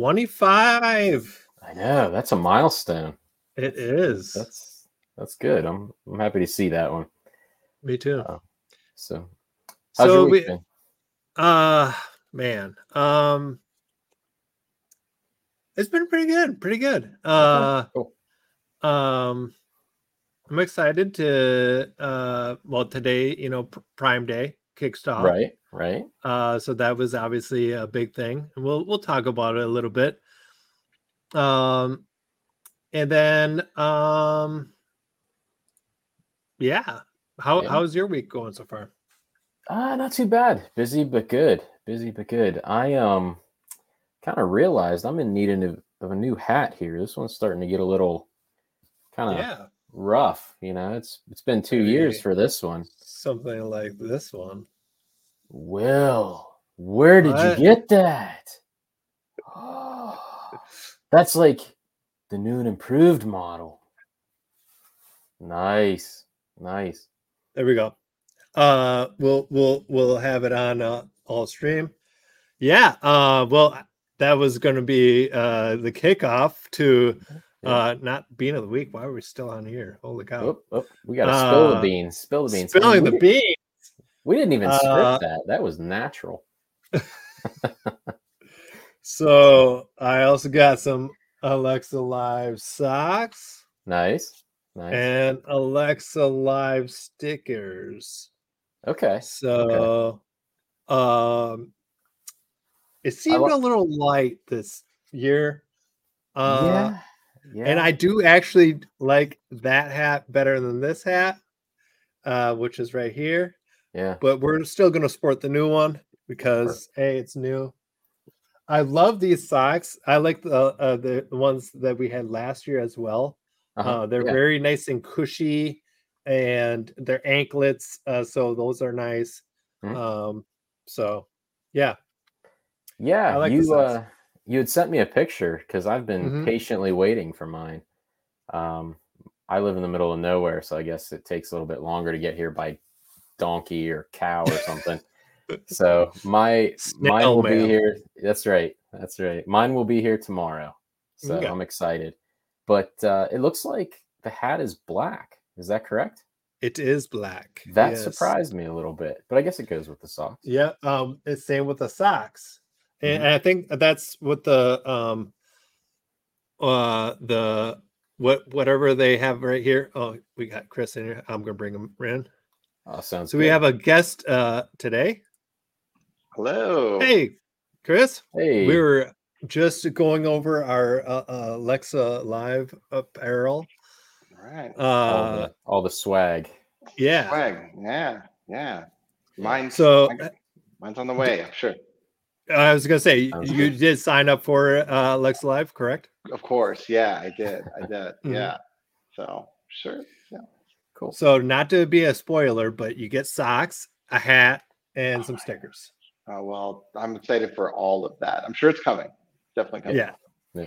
25. I know that's a milestone. It is. That's that's good. I'm I'm happy to see that one. Me too. Uh, So, how's So your week we- been? Uh man. Um it's been pretty good. Pretty good. Uh cool. um I'm excited to uh well today, you know, pr- Prime Day kicks off. Right, right. Uh, so that was obviously a big thing, and we'll we'll talk about it a little bit. Um, and then um, yeah, how Yeah. how's your week going so far? Uh, not too bad. Busy but good. Busy but good. I um kind of realized I'm in need of, of a new hat here. This one's starting to get a little kind of Yeah, rough. You know, it's it's been two years for this one. something like this one. Will, where did What? you get that? That's like the new and improved model. Nice, nice. There we go. Uh, we'll we'll we'll have it on uh, all stream. Yeah. Uh, well, that was going to be uh the kickoff to uh not Bean of the week. Why are we still on here? Holy cow! Oh, oh, we got to spill the Uh, beans. Spill the beans. Spilling the beans. We didn't even script Uh, that. That was natural. So I also got some Alexa Live socks Nice, nice. and Alexa Live stickers. okay. So um it seemed li- a little light this year. Uh yeah, yeah. and I do actually like that hat better than this hat, uh, which is right here. Yeah. but we're still going to sport the new one because hey it's new i love these socks i like the uh, the ones that we had last year as well Uh-huh, uh, they're yeah. very nice and cushy and they're anklets uh, so those are nice Mhm. um so yeah Yeah, I like you uh you had sent me a picture because I've been Mhm. patiently waiting for mine. Um I live in the middle of nowhere, so I guess it takes a little bit longer to get here by donkey or cow or something. so my mine Snail will be here. That's right. That's right. Mine will be here tomorrow. So Okay. I'm excited. But uh it looks like the hat is black. Is that correct? it is black That yes. surprised me a little bit, but I guess it goes with the socks. Yeah, um, it's same with the socks, and, Mhm. and I think that's what the um, uh, the what whatever they have right here. Oh, we got Chris in here. I'm gonna bring him in. Oh, sounds So we have a guest uh today. Hello. Hey, Chris. hey We were just going over our uh, uh, Alexa Live apparel. All right. all, Uh, the, all the swag. yeah. Swag. Yeah. Yeah. Mine's So mine- mine's on the way. I'm sure. I was gonna say Sounds you good. did sign up for uh, Alexa Live, correct? Of course. Yeah, I did. I did. Mhm. Yeah. So sure. Yeah. Cool. So not to be a spoiler, but you get socks, a hat, and some stickers. Uh, well, I'm excited for all of that. I'm sure it's coming. Definitely coming. Yeah.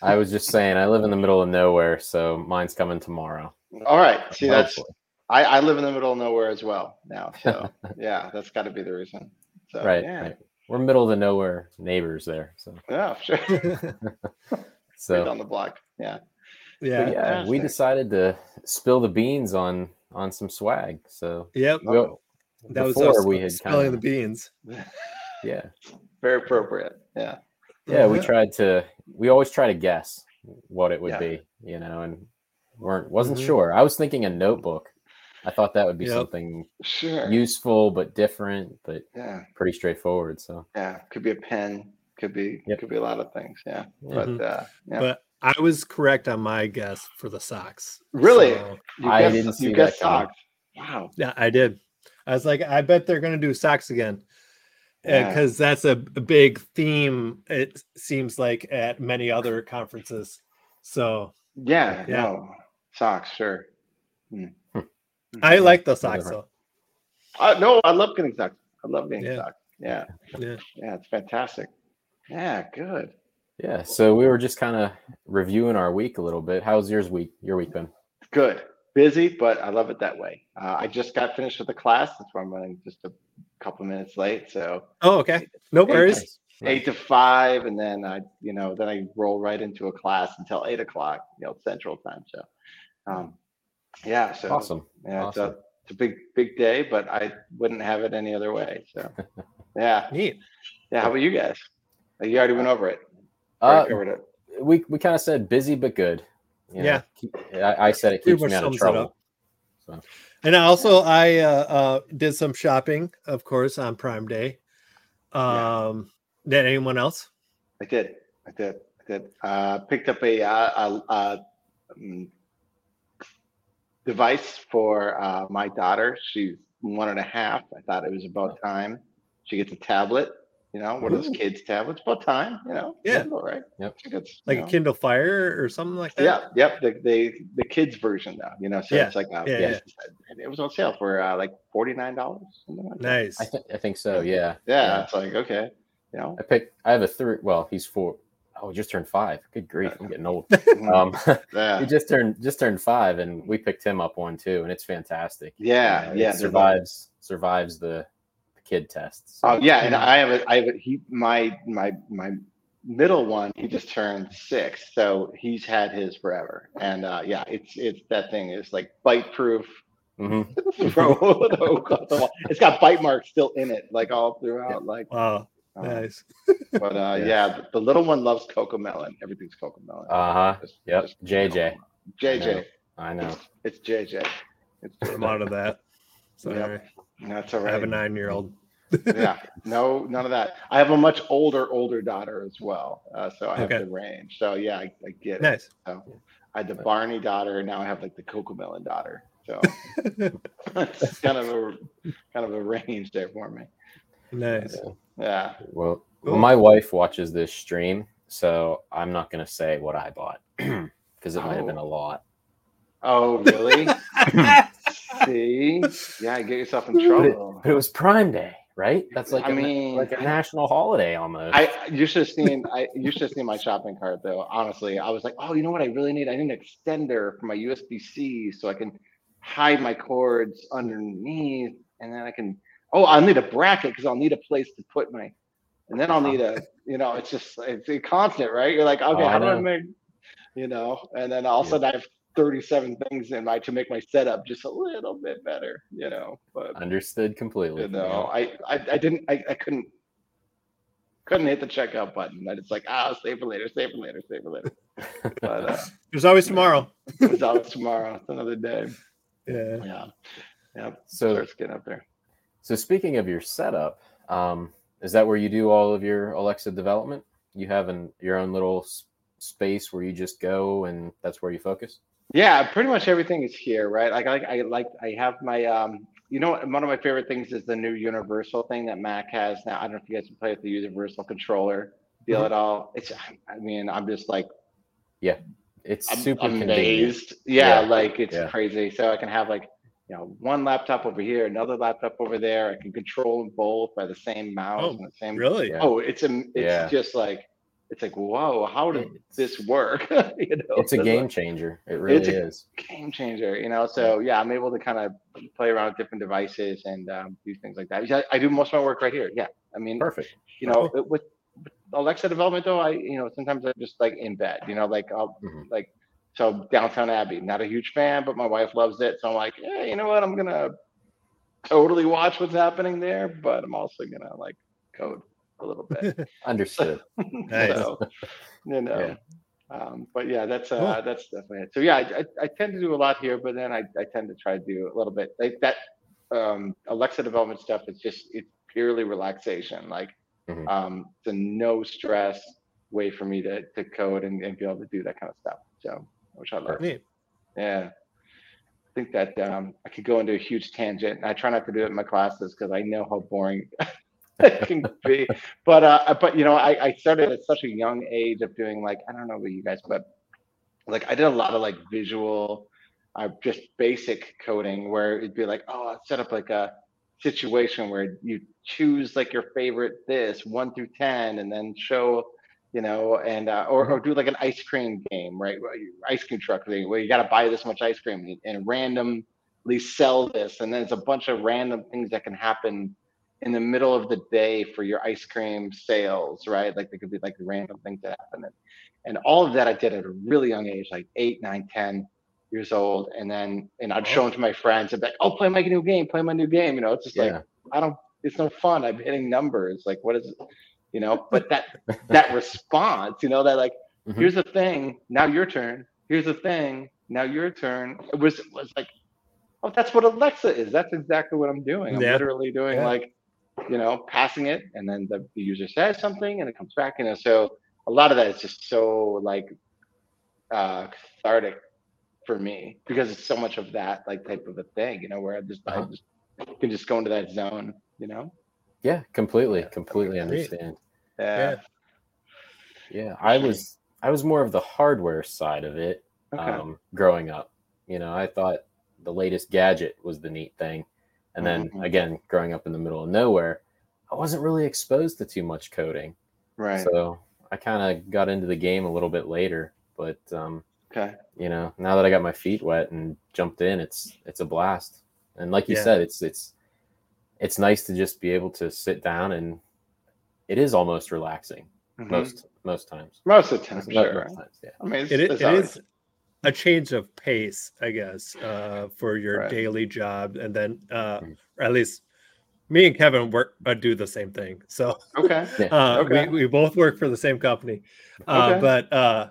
I was just saying, I live in the middle of nowhere, so mine's coming tomorrow. All right. See, that's I, I live in the middle of nowhere as well now. So yeah, that's got to be the reason. So, right, Yeah. right. We're middle of the nowhere neighbors there. So, Yeah. Sure. right so on the block. Yeah. But yeah. yeah, we decided to spill the beans on on some swag. So, Yep. we, That was before us we had spilling kind the beans. yeah, Very appropriate. Yeah. yeah, we tried to. We always try to guess what it would Yeah. be, you know, and weren't wasn't Mhm. sure. I was thinking a notebook. I thought that would be Yep. something Sure. useful but different, but yeah. pretty straightforward. So, Yeah. Could be a pen. Could be. Yep. Could be a lot of things. Yeah. Yeah. But uh, yeah. But I was correct on my guess for the socks. Really? So, I guessed- didn't see you that guessed socks. Wow. yeah, I did. I was like, I bet they're gonna do socks again. Yeah. Because that's a, a big theme, it seems like at many other conferences. So Yeah. Yeah. No. Socks. Sure. Hmm. Hmm. I like the Yeah, socks though. Uh, no, I love getting socks. I love getting Yeah. socks. Yeah. Yeah. Yeah. It's fantastic. Yeah. Good. Yeah, so we were just kind of reviewing our week a little bit. How's yours week? Your week been? Good. busy, but I love it that way. Uh, I just got finished with the class. That's why I'm running just a couple minutes late. So Oh, okay. No worries. Nice. eight to five, and then I, you know, then I roll right into a class until eight o'clock, you know, Central Time. So, um, yeah. So Awesome. Yeah, Awesome. it's a it's a big big day, but I wouldn't have it any other way. So, yeah, Neat. yeah. How about you guys? You already went over it. Uh, covered it. we we kind of said busy but good. You know, Yeah. keep- I, I said it keeps much me out of trouble. So And also, I uh, uh, did some shopping, of course, on Prime Day. Um, Did anyone else? I did. I did. I did. Uh, picked up a, uh, a, a um, device for uh, my daughter. She's one and a half. I thought it was about time she gets a tablet. You know, one of those Ooh. kids' tablets. About time. You know. Yeah. right. Yep. She gets, Like you a Kindle Fire or something like that? Yeah, yep. The the the kids version though, you know, so Yeah, it's like uh, yeah, yeah, it was on sale for uh, like forty nine dollars, like. Nice. I think I think so. Yeah. Yeah, it's like okay, you know, I picked. I have a three. Well, he's four. Oh, just turned five. Good grief, I'm getting old. Mhm. Um, yeah, he just turned just turned five, and we picked him up one too, and it's fantastic. yeah, Uh, yeah. It survives survives the, the kid tests. Oh yeah, and I have a, I have a, he my my my middle one. He just turned six, so he's had his forever. And uh, yeah, it's it's that thing is like bite proof. hmm Throw the hook off the wall. It's got bite marks still in it, like all throughout. Like, Wow. uh, Nice. but uh, Yeah. yeah, the, the little one loves Cocomelon. Everything's Cocomelon. Uh huh. Yep. just JJ. JJ. I know. It's JJ. It's I'm out of that. Sorry. Yep. That's all right. I have a nine year old. yeah, no, none of that. I have a much older, older daughter as well, uh, so I have Okay. the range. So yeah, I, I get it. Nice. I had the Barney daughter, and now I have like the Cocomelon daughter. So it's kind of a kind of a range there for me. nice. Yeah. Well, Cool. well, my wife watches this stream, so I'm not gonna say what I bought because it might have been a lot. Oh, really? See? Yeah, get yourself in But it, trouble. but it was Prime Day, right? That's like I a, mean, like a national holiday almost. I you should have seen I you should have seen my shopping cart though. Honestly, I was like, oh, you know what I really need? I need an extender for my USB C so I can hide my cords underneath, and then I can. Oh, I'll need a bracket because I'll need a place to put my, and then I'll need a. You know, it's just it's a constant, right? You're like, okay, Oh, how do I make? You know, and then all of a sudden I have 37 things in my to make my setup just a little bit better. You know, but Understood completely. you know, I, I, I didn't, I, I couldn't, couldn't hit the checkout button. And it's like, ah, save for later, save for later, save for later. But uh, There's always tomorrow. there's always tomorrow. It's another day. Yeah. Yeah. Yeah. So, Starts getting up there. so speaking of your setup, um, is that where you do all of your Alexa development? You have an your own little space where you just go and that's where you focus. Yeah, pretty much everything is here, right? Like, I, I like, I have my, um, you know, one of my favorite things is the new Universal thing that Mac has now. I don't know if you guys can play with the Universal controller deal Mhm. at all. It's, I mean, I'm just like, Yeah. It's I'm super amazed. Yeah, Yeah, like it's yeah. crazy. So I can have like, you know, one laptop over here, another laptop over there. I can control them both by the same mouse Oh, and the same. Really? Oh, it's a, it's Yeah. just like, it's like, whoa, how did It's- this work? you know, It's a like, game changer. It really It's a- is. game changer, you know. So yeah, I'm able to kind of play around with different devices and um, do things like that. I do most of my work right here. Yeah, I mean, Perfect. you know, with, with Alexa development though, I you know sometimes I just like in bed, you know, like I'll Mhm. like so Downton Abbey, not a huge fan, but my wife loves it, so I'm like, yeah, you know what, I'm gonna totally watch what's happening there, but I'm also gonna like code a little bit. Understood. Nice. so, you know. Yeah. Um, but yeah, that's uh, Cool. that's definitely it. So yeah, I, I, I tend to do a lot here, but then I, I tend to try to do a little bit like that. Um, Alexa development stuff is just it's purely relaxation. Like, Mhm. um, it's a no stress way for me to to code and, and be able to do that kind of stuff. So, which I love. Neat. Yeah. I think that um, I could go into a huge tangent. I try not to do it in my classes because I know how boring it can be. But uh, but you know, I, I started at such a young age of doing like I don't know about you guys, but like I did a lot of like visual, uh, just basic coding where it'd be like, oh, I'd set up like a situation where you choose like your favorite this one through ten, and then show you know, and uh, or or do like an ice cream game, right? Ice cream truck thing where you got to buy this much ice cream and, and randomly sell this, and then it's a bunch of random things that can happen in the middle of the day for your ice cream sales, right? Like there could be like random things that happen, and, and all of that I did at a really young age, like eight, nine, ten years old, and then and I'd show them to my friends and be like, "Oh, play my new game, play my new game," you know. It's just like I don't. It's no fun. I'm hitting numbers. Like, what is it? You know. But that that response, you know, that like, Mhm. here's the thing. Now your turn. Here's the thing. Now your turn. It was was like, oh, that's what Alexa is. That's exactly what I'm doing. I'm Yeah. literally doing Yeah. like, you know, passing it, and then the, the user says something, and it comes back. You know, so a lot of that is just so like uh cathartic for me because it's so much of that like type of a thing. You know, where I just I Uh-huh. just can just go into that zone. You know. Yeah, completely, completely Great. understand. Yeah. Yeah, I was I was more of the hardware side of it Okay. um, growing up. You know, I thought the latest gadget was the neat thing, and then Mhm. again, growing up in the middle of nowhere, I wasn't really exposed to too much coding, right. so I kind of got into the game a little bit later. But um, okay. you know, now that I got my feet wet and jumped in, it's it's a blast. And like you Yeah. said, it's it's it's nice to just be able to sit down and it is almost relaxing Mhm. most most times. Most of the time, sure. most times, yeah. I mean, it's, it, it's i- it always- is a change of pace, I guess, uh, for your Right. daily job, and then uh, Mm. or at least me and Kevin work uh, do the same thing. So okay. Yeah. uh, Okay. we we both work for the same company, uh, Okay. but uh,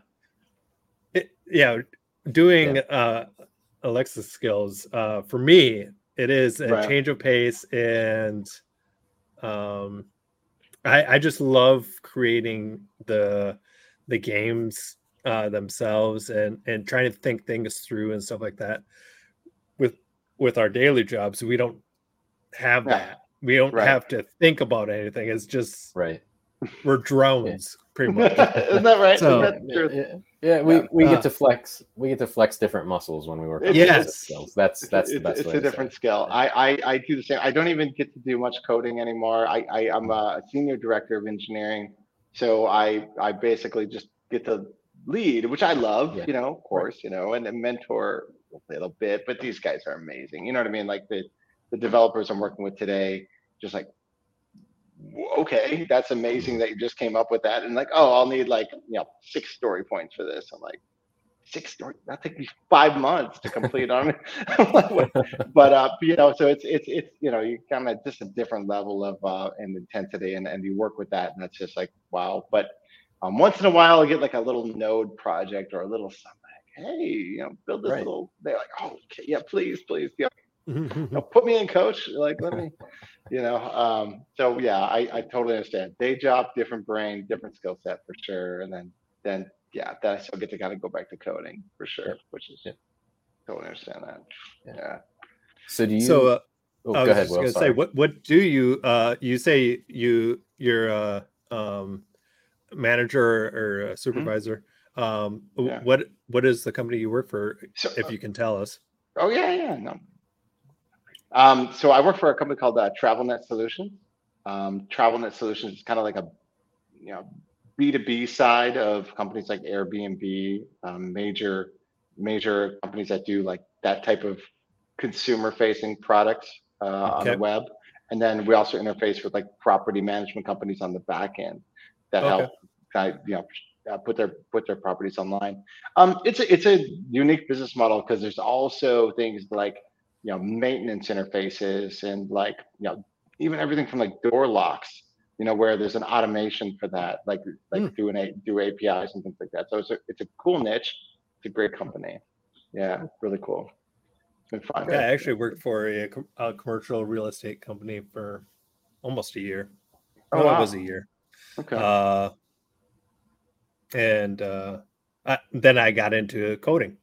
it, yeah, doing uh, Alexa skills uh, for me, it is a Right. change of pace, and um, I, I just love creating the the games uh, themselves and and trying to think things through and stuff like that. With with our daily jobs, we don't have Yeah. that. We don't Right. have to think about anything. It's just Right. we're drones, pretty much. Isn't that right? So- Isn't that true? Yeah, yeah, we, Yeah. we Uh, get to flex. We get to flex different muscles when we work. on Yes. skills. That's that's the it's, best it's way a to different it. skill. I, I I do the same. I don't even get to do much coding anymore. I, I I'm a senior director of engineering, so I I basically just get to lead, which I love. Yeah. You know, of course, you know, and, and mentor a little bit. But these guys are amazing. You know what I mean? Like the the developers I'm working with today, just like. Okay, that's amazing that you just came up with that. And like, oh, I'll need like, you know, six story points for this. I'm like, six story, that take me five months to complete on it. But uh you know so it's it's it's you know you kind of just a different level of uh and intensity and and you work with that and that's just like wow but um once in a while i get like a little node project or a little something like hey you know build this Right. little they're like oh okay, yeah please please yeah you know, put me in coach like let me you know um so yeah i i totally understand day job different brain different skill set for sure and then then yeah then i still get to kind of go back to coding for sure which is Yep. totally understand that Yeah. yeah So do you? so uh, oh, I was go ahead, just Will. gonna sorry. say, what what do you uh you say you you're uh, um manager or a supervisor? Um, Yeah. what what is the company you work for? So, If you can tell us. oh yeah, yeah, no. Um, so I work for a company called uh, TravelNet Solutions. Um, TravelNet Solutions is kind of like a, you know, B two B side of companies like Airbnb, um, major, major companies that do like that type of consumer facing products uh, on the web. And then we also interface with like property management companies on the back end that Okay. help kind of, you know, uh, put their put their properties online. Um, it's a it's a unique business model because there's also things like you know maintenance interfaces and like you know even everything from like door locks you know where there's an automation for that like like Hmm. through an A- through APIs and things like that. So it's a it's a cool niche. It's a great company. Yeah, really cool. It's been fun. Yeah, I actually worked for a, a commercial real estate company for almost a year. Oh, No, wow. it was a year. Okay. Uh, and uh, I, then I got into coding.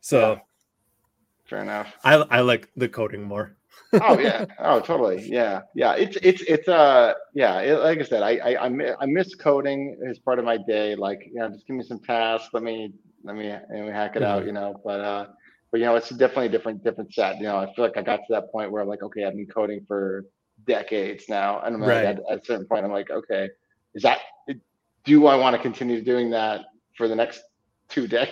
So Yeah. Fair enough. I I like the coding more. oh yeah oh totally yeah yeah it's it's it's uh yeah it, like i said I, I i miss coding as part of my day like you know just give me some tasks let me let me let me hack it out Mhm. you know but uh but you know it's definitely a different different set you know i feel like i got to that point where i'm like okay i've been coding for decades now and I'm like, Right. at, at a certain point i'm like okay is that do I want to continue doing that for the next two days?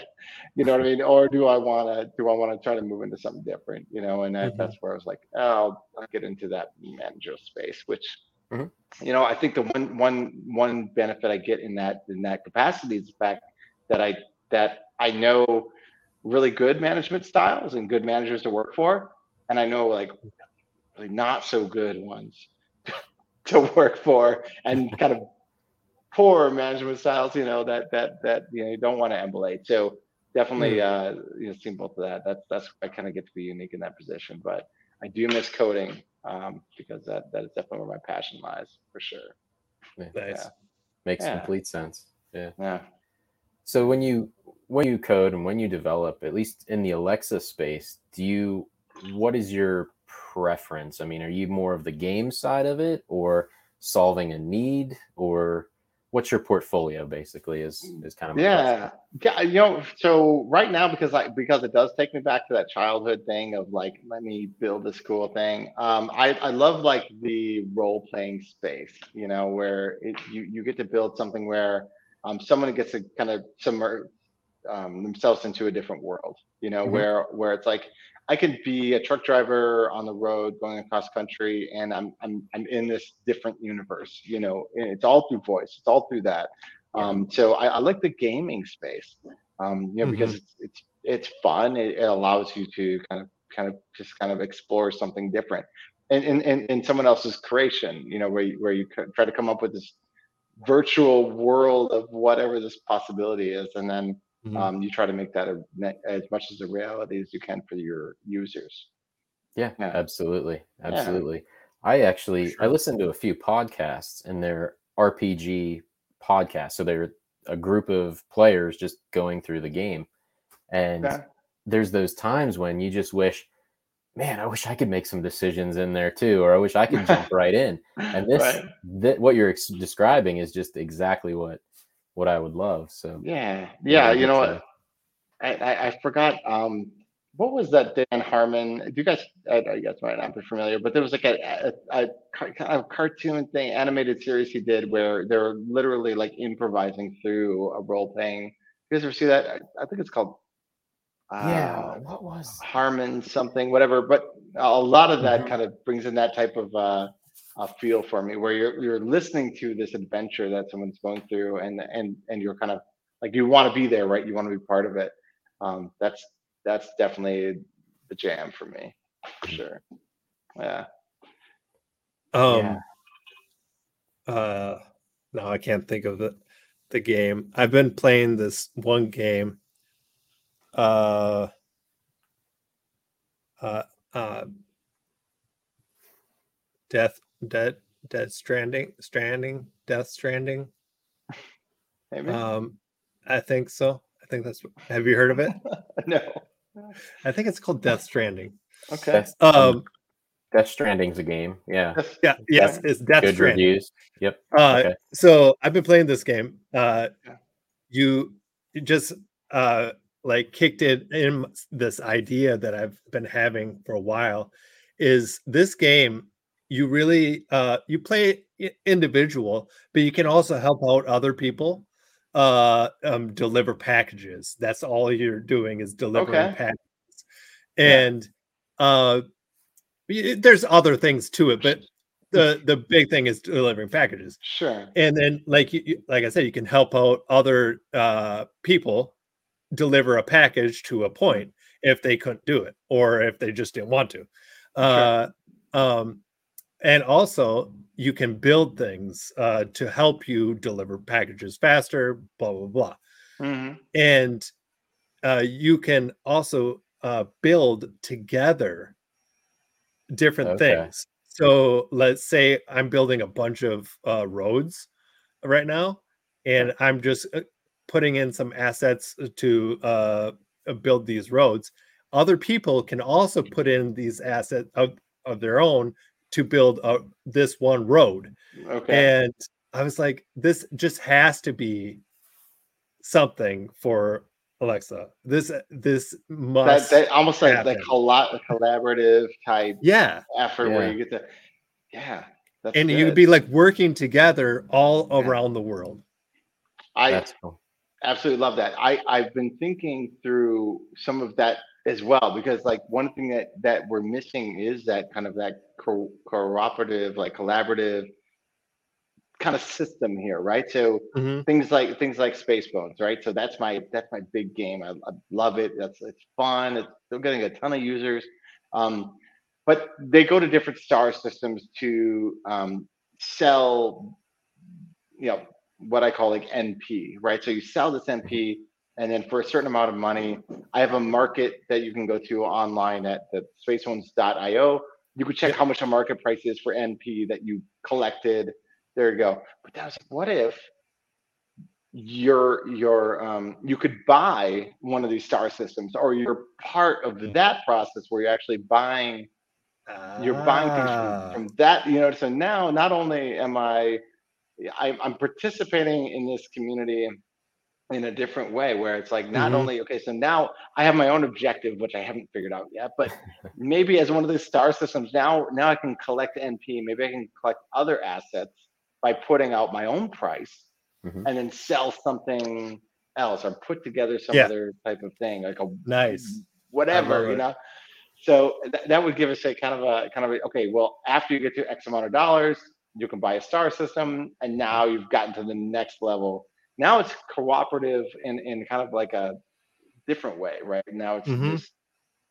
You know what I mean? Or do I want to do I want to try to move into something different? You know, and Mhm. that's where I was like, oh, I'll, I'll get into that managerial space, which Mhm. you know, I think the one one one benefit I get in that in that capacity is the fact that I that I know really good management styles and good managers to work for, and I know like really not so good ones to work for, and kind of poor management styles, you know, that that that you know you don't want to emulate. So definitely, uh, you know, seeing both of that. That's that's I kind of get to be unique in that position, but I do miss coding um, because that that is definitely where my passion lies for sure. Nice. Yeah. Makes Yeah. complete sense. Yeah. Yeah. So when you when you code and when you develop, at least in the Alexa space, do you what is your preference? I mean, are you more of the game side of it or solving a need or what's your portfolio basically is is kind of. Yeah, yeah. You know, so right now because I because it does take me back to that childhood thing of like let me build this cool thing. Um, I I love like the role playing space. You know, where it, you you get to build something where um someone gets to kind of submerge um, themselves into a different world. You know, Mhm. where where it's like I could be a truck driver on the road going across country, and I'm I'm I'm in this different universe. You know, and it's all through voice. It's all through that. Um, so I, I like the gaming space. Um, you know, because it's it's it's fun. It, it allows you to kind of kind of just kind of explore something different, and in in, in someone else's creation. You know, where you, where you try to come up with this virtual world of whatever this possibility is, and then Mhm. um, you try to make that a, as much as a reality as you can for your users. Yeah, Yeah. absolutely. Absolutely. I actually I sure. listened to a few podcasts and they're RPG podcasts. So they're a group of players just going through the game. And Yeah. there's those times when you just wish, man, I wish I could make some decisions in there too, or I wish I could jump right in. And this Right. th- what you're ex- describing is just exactly what what I would love. So Yeah, yeah. You know to- what? I, I, I forgot. Um, what was that Dan Harmon? Do you guys? I, I guess might not be familiar, but there was like a, a, a car- kind of cartoon thing, animated series he did where they're literally like improvising through a role playing. You guys ever see that? I, I think it's called. yeah, Uh, what was Harmon something, whatever. But a lot of that Mhm. kind of brings in that type of uh, uh, feel for me, where you're you're listening to this adventure that someone's going through, and and and you're kind of like you want to be there, right? You want to be part of it. Um, that's that's definitely the jam for me, for sure. Yeah. Um, uh, no, I can't think of the the game. I've been playing this one game. Uh, uh, uh, Death, Dead, Dead Stranding, Stranding, Death Stranding. Maybe. Um, I think so. I think that's. Have you heard of it? no. I think it's called Death Stranding. Okay. Death, Um, Death Stranding's a game. Yeah. Yeah, yes, it's Death Good Stranding. reviews. Yep. Uh, Okay. so I've been playing this game. Uh, Yeah. you you just uh, like kicked it in this idea that I've been having for a while. Is this game you really uh, you play individual, but you can also help out other people uh, um, deliver packages. That's all you're doing is delivering Okay. packages, Yeah. and uh, y- there's other things to it, but the the big thing is delivering packages Sure. and then like you, like i said you can help out other uh people deliver a package to a point if they couldn't do it or if they just didn't want to uh um and also you can build things uh to help you deliver packages faster blah blah blah. Hmm and uh you can also uh build together different Okay. things. So let's say i'm building a bunch of uh roads right now and i'm just uh, putting in some assets to uh uh, build these roads. Other people can also put in these assets of, of their own to build uh, this one road Okay. and I was like, this just has to be something for Alexa. This this must that almost like the happen. colla- collaborative type yeah. effort where you get to yeah that's And good. you'd be like working together all Yeah. around the world. I That's cool. absolutely love that. I I've been thinking through some of that as well because like one thing that that we're missing is that kind of that co- cooperative, like collaborative kind of system here, right? So Mhm. things like things like Space Bones, right? So that's my that's my big game. I, I love it. That's it's fun. It's still getting a ton of users. Um, but they go to different star systems to um, sell, you know, what I call like NP, right? So you sell this NP, and then for a certain amount of money, I have a market that you can go to online at the spacebones.io. You could check how much the market price is for NP that you collected. There you go. But that was what if you're you're um, you could buy one of these star systems, or you're part of that process where you're actually buying you're buying things Ah, from, from that you know so now not only am i I- i'm participating in this community in a different way where it's like not Mhm. only okay so now i have my own objective which i haven't figured out yet but maybe as one of these star systems now now i can collect np maybe i can collect other assets by putting out my own price Mhm. and then sell something else or put together some Yeah. other type of thing like a nice. whatever, you it. know. So th- that would give us a kind of a kind of a, okay. Well, after you get to X amount of dollars, you can buy a star system, and now you've gotten to the next level. Now it's cooperative in in kind of like a different way, right? Now it's Mhm. this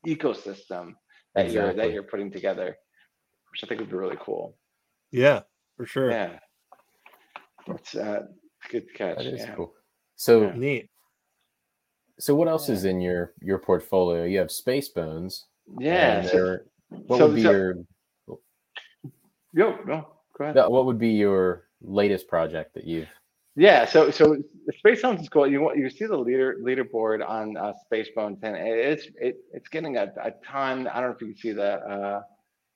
ecosystem that you're that you're putting together, which I think would be really cool. Yeah, for sure. Yeah, it's uh, good catch. That is yeah. cool. So, Yeah. Neat. so what else Yeah. is in your your portfolio? You have Space Bones. Yeah. and So, what so- would be so- your yo, no, go ahead. no, what would be your latest project that you've Yeah, so so the Space Bones is cool. You want you see the leader leaderboard on uh, Space Bones, and it's it it's getting a, a ton. I don't know if you can see that. Uh,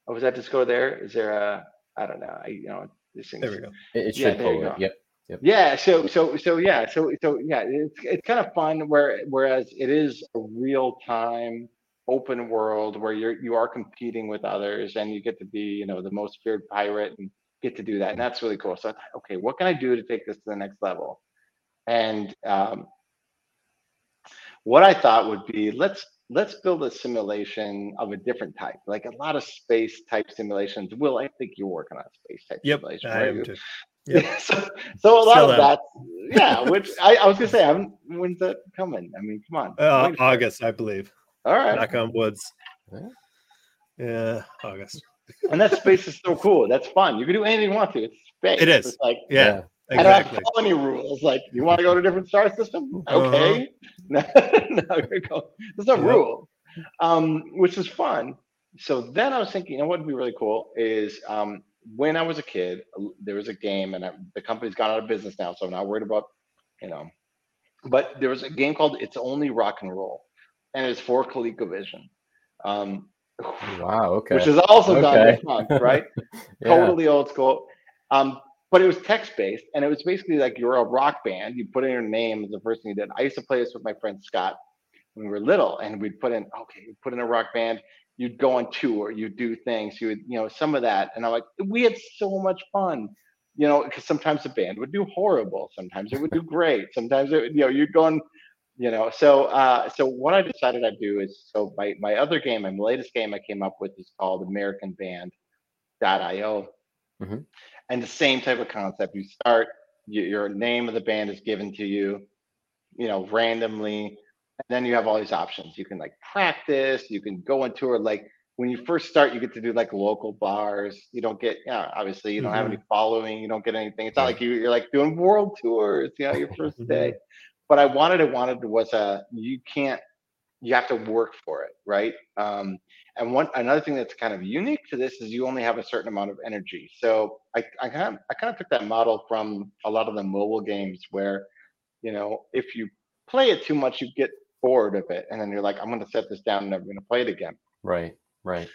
oh, was that just go there? Is there a I don't know. I you know these things. There we go. it, it Yeah, should pull go. it. Yep. Yeah, so so so yeah, so so yeah, it's it's kind of fun. Where whereas it is a real time open world where you're you are competing with others, and you get to be you know the most feared pirate and get to do that, and that's really cool. So I thought, okay, what can I do to take this to the next level? And um, what I thought would be let's let's build a simulation of a different type, like a lot of space type simulations. Will, I think you're working on a space type Yep, simulation. I right? am You- too. Yep. so, so a lot Still of that, yeah. Which I, I was gonna say, I haven't. When's that coming? I mean, come on. Uh, wait for it. August, I believe. All right. Knock on woods. Yeah, August. And that space is so cool. That's fun. You can do anything you want to. It's space. It is. It's like Yeah, I don't have exactly. follow any rules. Like, you want to go to a different star system? Uh-huh. Okay. no, you go. There's no Yep. rule, um, which is fun. So then I was thinking, you know what would be really cool is um, when I was a kid, there was a game, and I, the company's gone out of business now, so I'm not worried about, you know. But there was a game called It's Only Rock and Roll, and it's for ColecoVision, um, Wow. Okay. which is also done Okay. month, right? yeah. totally old school. Um, but it was text based, and it was basically like you're a rock band. You put in your name as the first thing you did. I used to play this with my friend Scott when we were little, and we'd put in okay, you put in a rock band. You'd go on tour, you'd do things, you would you know some of that, and I'm like, we had so much fun. You know, because sometimes the band would do horrible, sometimes it would do great, sometimes it, you know, you'd go on, you know. So, uh, so what I decided I'd do is, so my my other game, my latest game I came up with is called American Band.io Mhm. and the same type of concept. You start, y- your name of the band is given to you, you know, randomly, and then you have all these options. You can like practice, you can go on tour. Like when you first start, you get to do like local bars. You don't get, yeah, obviously you don't have any following, you don't get anything. It's not like you, you're like doing world tours, you know, your first day. But I wanted, I wanted was a, you can't, you have to work for it, right? Um, and one another thing that's kind of unique to this is you only have a certain amount of energy. So I, I kind of I kind of took that model from a lot of the mobile games where, you know, if you play it too much, you get bored of it, and then you're like, I'm going to set this down and I'm going to play it again. Right. Right.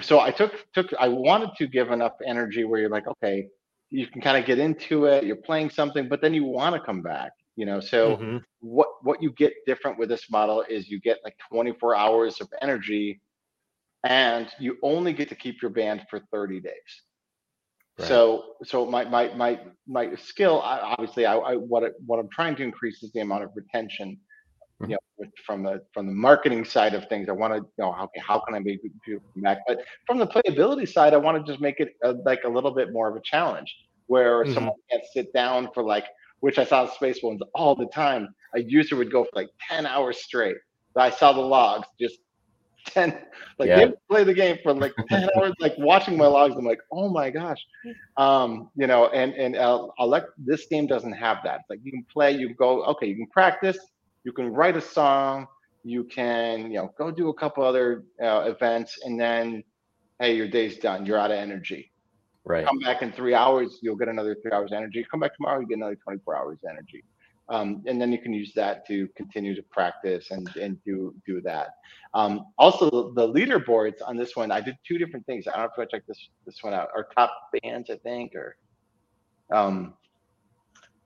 So I took took I wanted to give enough energy where you're like, okay, you can kind of get into it. You're playing something, but then you want to come back. You know, so Mhm. what what you get different with this model is you get like 24 hours of energy and you only get to keep your band for 30 days Right. So, so my my my my skill, obviously, I, I what I, what I'm trying to increase is the amount of retention. Mm-hmm. You know, from the from the marketing side of things, I want to you know okay, how can I make people come back? But from the playability side, I want to just make it a, like a little bit more of a challenge where mm-hmm. someone can't sit down for like, which I saw Space Bones all the time. A user would go for like ten hours straight. I saw the logs just 10 like yeah. they play the game for like 10 hours like watching my logs i'm like oh my gosh um you know and and I'll let, this game doesn't have that like you can play you go okay you can practice you can write a song you can you know go do a couple other uh, events and then hey your day's done you're out of energy right come back in three hours you'll get another three hours energy come back tomorrow you get another 24 hours energy um, and then you can use that to continue to practice and and do do that. Um, also, the leaderboards on this one, I did two different things. I don't know if I check this this one out. Our top bands, I think, or um,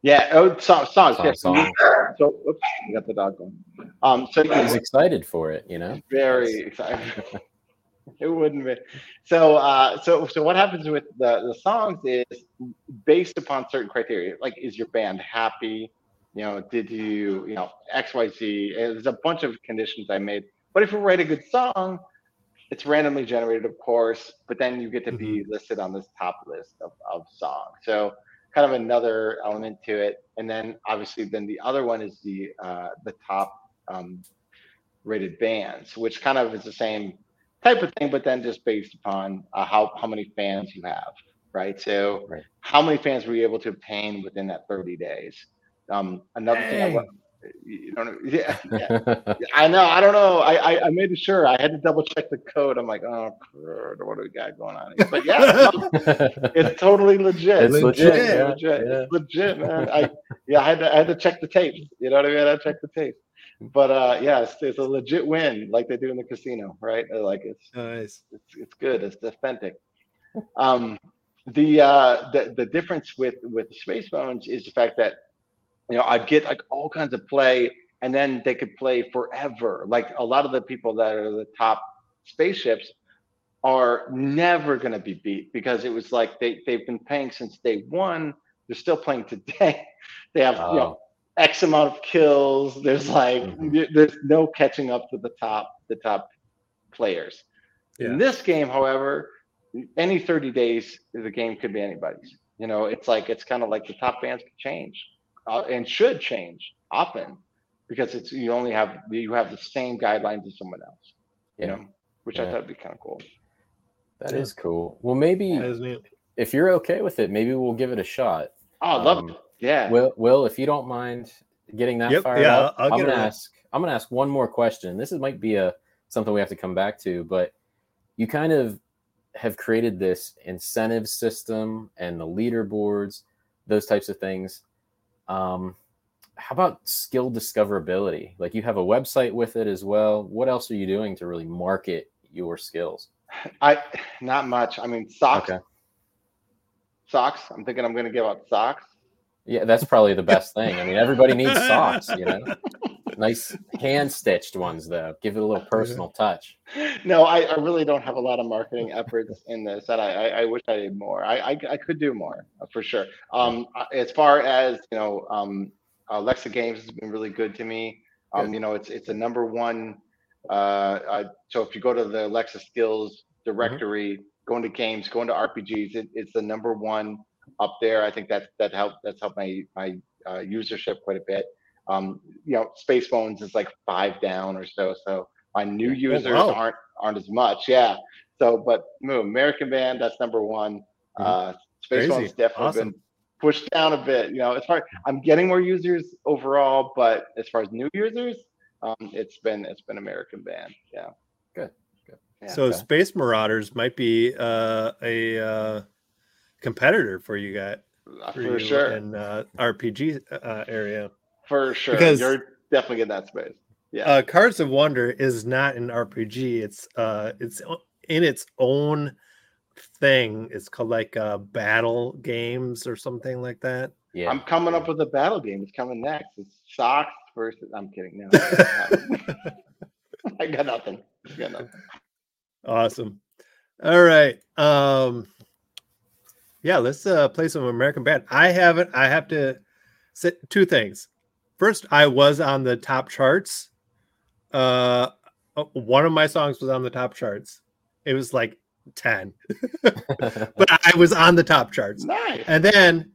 yeah, oh, songs. songs. Yeah. Song. So, oops, got the dog going. Um, so he's excited for it, you know. Very excited. it wouldn't be. So, uh, so, so what happens with the the songs is based upon certain criteria. Like, is your band happy? you know, did you, you know, XYZ? There's a bunch of conditions I made. But if you write a good song, it's randomly generated, of course, but then you get to be mm-hmm. listed on this top list of, of songs. So kind of another element to it. And then obviously then the other one is the uh, the top um, rated bands, which kind of is the same type of thing, but then just based upon uh, how how many fans you have, right? So right. how many fans were you able to obtain within that 30 days? Um, another Dang. thing I you don't yeah, yeah. I know I don't know I, I, I made sure I had to double check the code I'm like oh what do we got going on here? but yeah it's totally legit it's legit legit, yeah, legit. Yeah. It's legit man I yeah I had to I had to check the tape you know what I mean I checked the tape but uh yeah it's, it's a legit win like they do in the casino right like it's nice it's, it's good it's authentic um the uh the, the difference with with Space Bones is the fact that you know, I'd get like all kinds of play and then they could play forever. Like a lot of the people that are the top spaceships are never going to be beat because it was like they, they've been paying since day one. They're still playing today. They have, oh. you know, X amount of kills. There's like, mm-hmm. there's no catching up to the top, the top players. Yeah. In this game, however, any 30 days, the game could be anybody's. You know, it's like, it's kind of like the top bands could change uh, and should change often because it's you only have you have the same guidelines as someone else. You know, which yeah. I thought would be kind of cool. That yeah. is cool. Well, maybe if you're okay with it, maybe we'll give it a shot. Oh, I love um, it. Yeah. Will, Will, if you don't mind getting that yep, fired yeah, up, i am gonna ask. I'm gonna ask one more question. This is, might be a something we have to come back to, but you kind of have created this incentive system and the leaderboards, those types of things. Um, how about skill discoverability? Like you have a website with it as well. What else are you doing to really market your skills? I not much. I mean socks. Okay. Socks. I'm thinking I'm going to give out socks. Yeah, that's probably the best thing. I mean, everybody needs socks, you know. nice hand stitched ones though. Give it a little personal touch. No, I, I, really don't have a lot of marketing efforts in this. That I, I, I wish I did more. I, I, I could do more uh, for sure. Um, as far as you know, um, Alexa Games has been really good to me. Um, you know, it's it's a number one. Uh, uh, so if you go to the Alexa Skills directory, mm-hmm. going to games, going to RPGs, it, it's the number one up there. I think that that helped that's helped my my uh, usership quite a bit. Um, you know, Space Bones is like five down or so. So my new oh, users oh, wow. aren't aren't as much. Yeah. So, but no, American band that's number one. Mm-hmm. Uh, Space Bones definitely awesome. been pushed down a bit. You know, it's hard. I'm getting more users overall, but as far as new users, um, it's been it's been American band. Yeah. Good. Good. Yeah, so okay. Space Marauders might be uh, a uh, competitor for you guys. Uh, for, for sure. In uh, RPG uh, area. For sure. Because you're definitely in that space. Yeah. Uh, Cards of Wonder is not an RPG. It's uh it's in its own thing. It's called like uh battle games or something like that. Yeah. I'm coming up with a battle game. It's coming next. It's socks versus I'm kidding. No. I got nothing. I got nothing. Awesome. All right. Um Yeah, let's uh, play some American Band. I haven't. I have to say two things. First, I was on the top charts. Uh, uh, one of my songs was on the top charts. It was like ten, but I was on the top charts. Nice. And then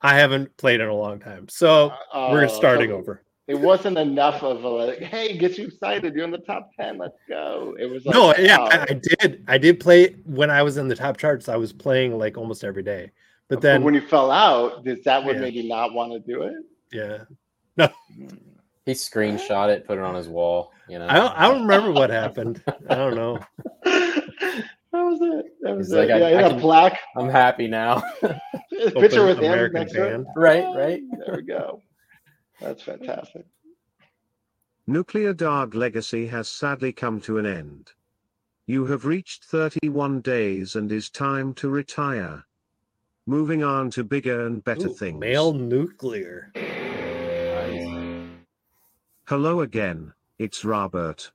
I haven't played in a long time, so we're Oh, starting so over. It wasn't enough of a like, hey, get you excited. You're in the top ten. Let's go. It was like, no, yeah, oh. I, I did. I did play when I was in the top charts. I was playing like almost every day, but then when you fell out, does that would Yeah. make you not want to do it? yeah, No. He screenshot it, put it on his wall. You know, I don't, I don't remember what happened. I don't know. that was it. That was He's it. like, yeah, in I a can- plaque. I'm happy now. A picture Open with him American next to it. Band. right, right. There we go. That's fantastic. Nuclear Dog Legacy has sadly come to an end. You have reached 31 days and is time to retire. Moving on to bigger and better Ooh, things. Male nuclear. Nice. Hello again, it's Robert.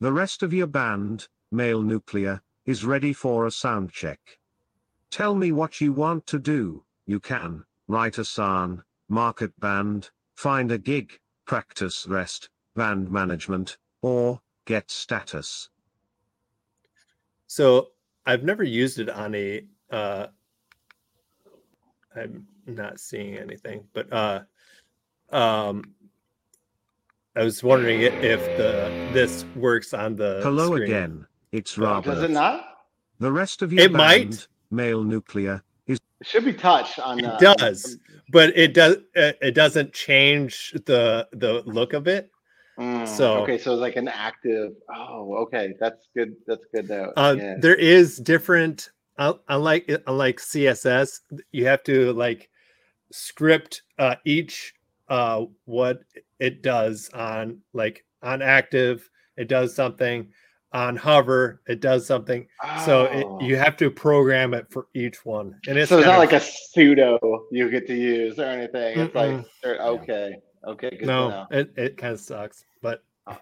The rest of your band, Male Nuclear, is ready for a sound check. Tell me what you want to do. You can write a song, market band, find a gig, practice rest, band management, or get status. So I've never used it on a. Uh, I'm not seeing anything, but uh, um, I was wondering if the this works on the. Hello screen. again, it's Robert. Does Robert. it not? The rest of your It might. band, Male Nuclear, is It should be touch on. It uh, does. but it does. It it doesn't change the the look of it. Mm, So- okay, so it's like an active. Oh, okay, that's good. That's good though. Uh, yeah. There is different. un- Unlike unlike CSS, you have to like script uh, each uh, what it does on like on active. It does something on hover. It does something. So Oh. it, you have to program it for each one. And it's so it's not kind like a pseudo you get to use or anything. It's like Mm-mm. they're- okay, okay, good no. know. It it kind of sucks, but Uh,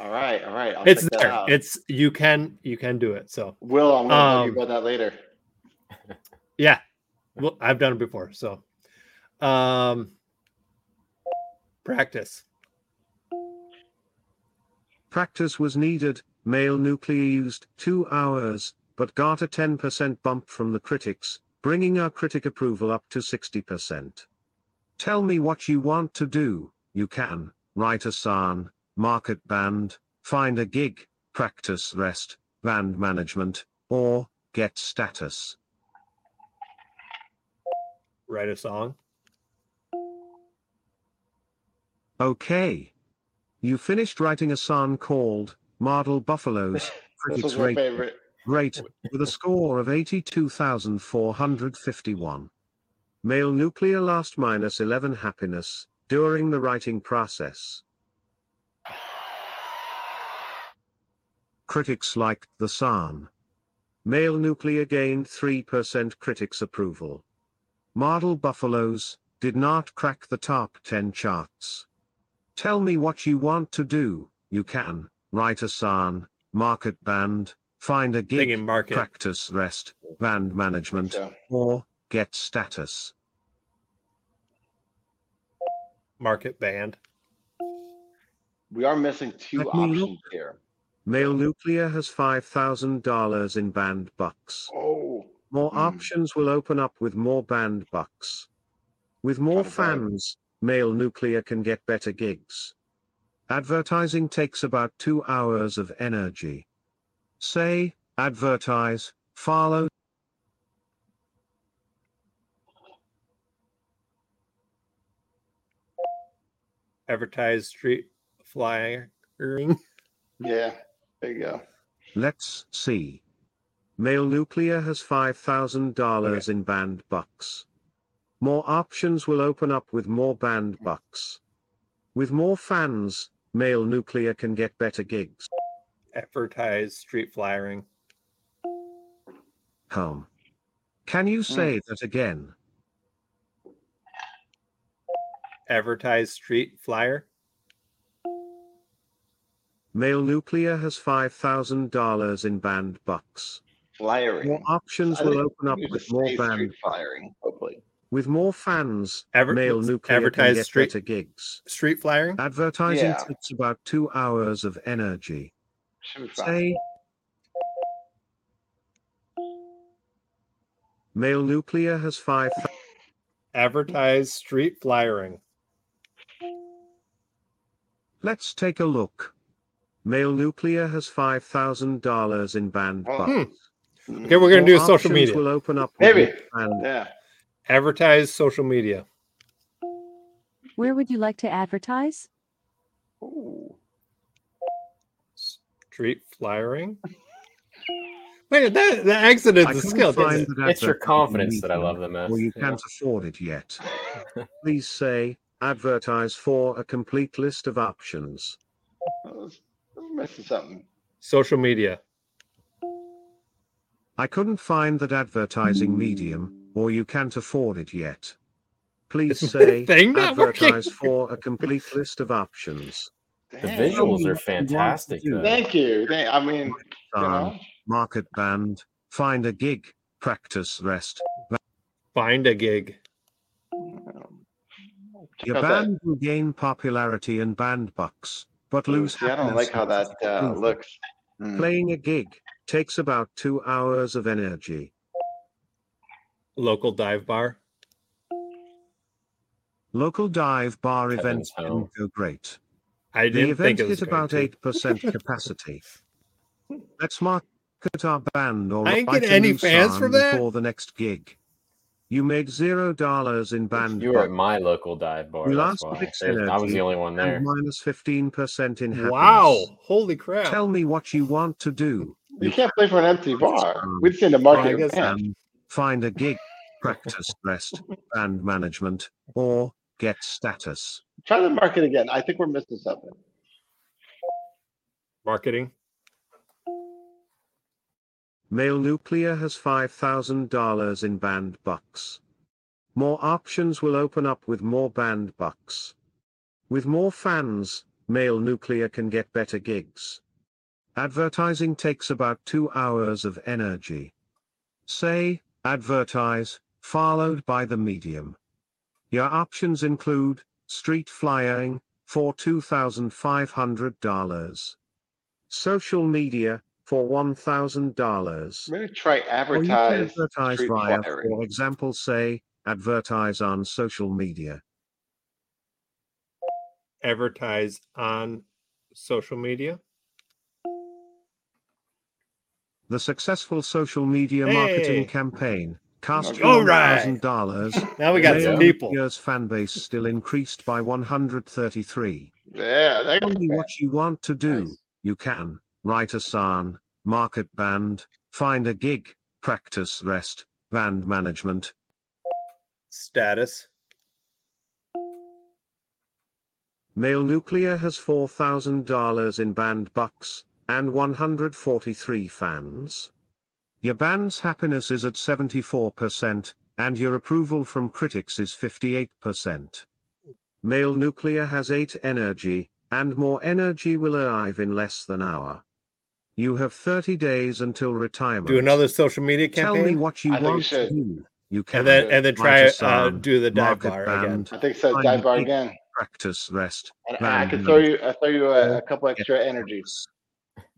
all right, all right. I'll it's there. It's you can you can do it. So Will, I'm gonna tell you um, about that later. Yeah. Well, I've done it before. So, um, practice. Practice was needed, male nuclear used 2 hours, but got a 10% bump from the critics, bringing our critic approval up to 60%. Tell me what you want to do, you can, write a song, market band, find a gig, practice rest, band management, or get status. Write a song. Okay. You finished writing a song called Model Buffaloes. Critics rate. Great, with a score of 82,451. Male nuclear last minus 11 happiness during the writing process. Critics liked the song. Male nuclear gained 3% critics approval. Model Buffaloes did not crack the top 10 charts. Tell me what you want to do. You can write a song, market band, find a gig, Thinking market. practice rest, band management, So, or get status. Market band. we are missing two Let me look. options here. Male Nuclear has $5,000 in band bucks. Oh, More Hmm. options will open up with more band bucks. With more Got it, right. fans, Male Nuclear can get better gigs. Advertising takes about two hours of energy. Say, advertise, follow, Advertise street flying. yeah. There you go. Let's see. Male Nuclear has $5,000 in band bucks. More options will open up with more band bucks. With more fans, Male Nuclear can get better gigs. Advertise street flying. Home. Can you say hmm. that again? Advertise street flyer. Male Nuclear has $5,000 in band bucks. flyering. More options I will open up with more say band. street firing, hopefully. With more fans, Adver- male let's nuclear can get street- better gigs. Street flyering. Advertising Yeah. takes about two hours of energy. Should be fine. Say, male nuclear has five. Advertise street flyering. Let's take a look. Male nuclear has five thousand dollars in band Oh. bucks. Hmm. Okay, we're gonna do More social options media. Will open up Maybe. more band Yeah. Advertise social media. Where would you like to advertise? Ooh. Street flyering. Wait, that that accident is a couldn't skill. find it? that It's your confidence that I love the most. Well, you yeah. can't afford it yet. Please say advertise for a complete list of options. I I was missing something. Social media. I couldn't find that advertising medium, or you can't afford it yet. Please say thing advertise for a complete list of options. The Dang. visuals are what you want to fantastic. do. though. Thank you. Thank, I mean, you know, market band, find a gig, practice rest. Find a gig. check Your out that- band will gain popularity and band bucks, but lose. see, I don't like how that uh, looks. Hmm. Playing a gig takes about two hours of energy. Local dive bar. Local dive bar Heavens events hell. didn't go great. I The didn't event think it was hit going about to. eight percent capacity. Let's market our band or I ain't write getting a any new fans song from that. before the next gig. You made zero dollars in band You were at my local dive bar. We That's lost why. six There- I was energy the only one there. and minus fifteen percent in happiness. Wow! Holy crap! Tell me what you want to do. You can't play for an empty bar. Um, We'd seen the I market. guess- man. Find a gig, practice rest, band management, or get status. Try the market again. I think we're missing something. Marketing. Male Nuclear has $5,000 in band bucks. More options will open up with more band bucks. With more fans, Male Nuclear can get better gigs. Advertising takes about two hours of energy. Say, advertise, followed by the medium. Your options include street flying for $2,500, social media for $1,000. Maybe try Or you advertise. can advertise via, flyering. for example, say, advertise on social media. Advertise on social media. The successful social media marketing campaign cost you All right. $1,000. Now we got Male some people. Nuclear's fan base still increased by 133. Yeah, that Tell me what you want to do. Nice. You can write a song, market band, find a gig, practice rest, band management. Status. Male Nuclear has $4,000 in band bucks and 143 fans. Your band's happiness is at 74%, and your approval from critics is 58%. Male Nuclear has 8 energy, and more energy will arrive in less than hour. You have 30 days until retirement. Do another social media campaign. Tell me what you I think you want to do. You can and then and then try a uh, do the dive market bar again. I think so. Dive bar again. practice rest. And I band can throw you. I throw you a, a couple extra energies.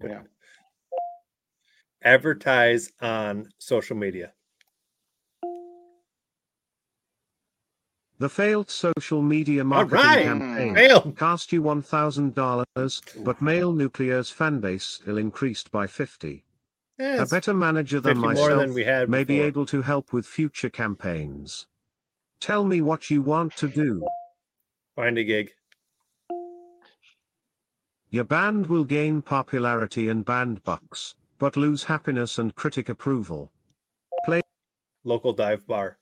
Yeah. Advertise on social media. The failed social media marketing right. campaign Fail. cost you $1,000, but Male Nuclear's fan base still increased by 50. Yeah, A better manager than myself than may be able to help with future campaigns. Tell me what you want to do. Find a gig. Your band will gain popularity and band bucks, but lose happiness and critic approval. Local dive bar.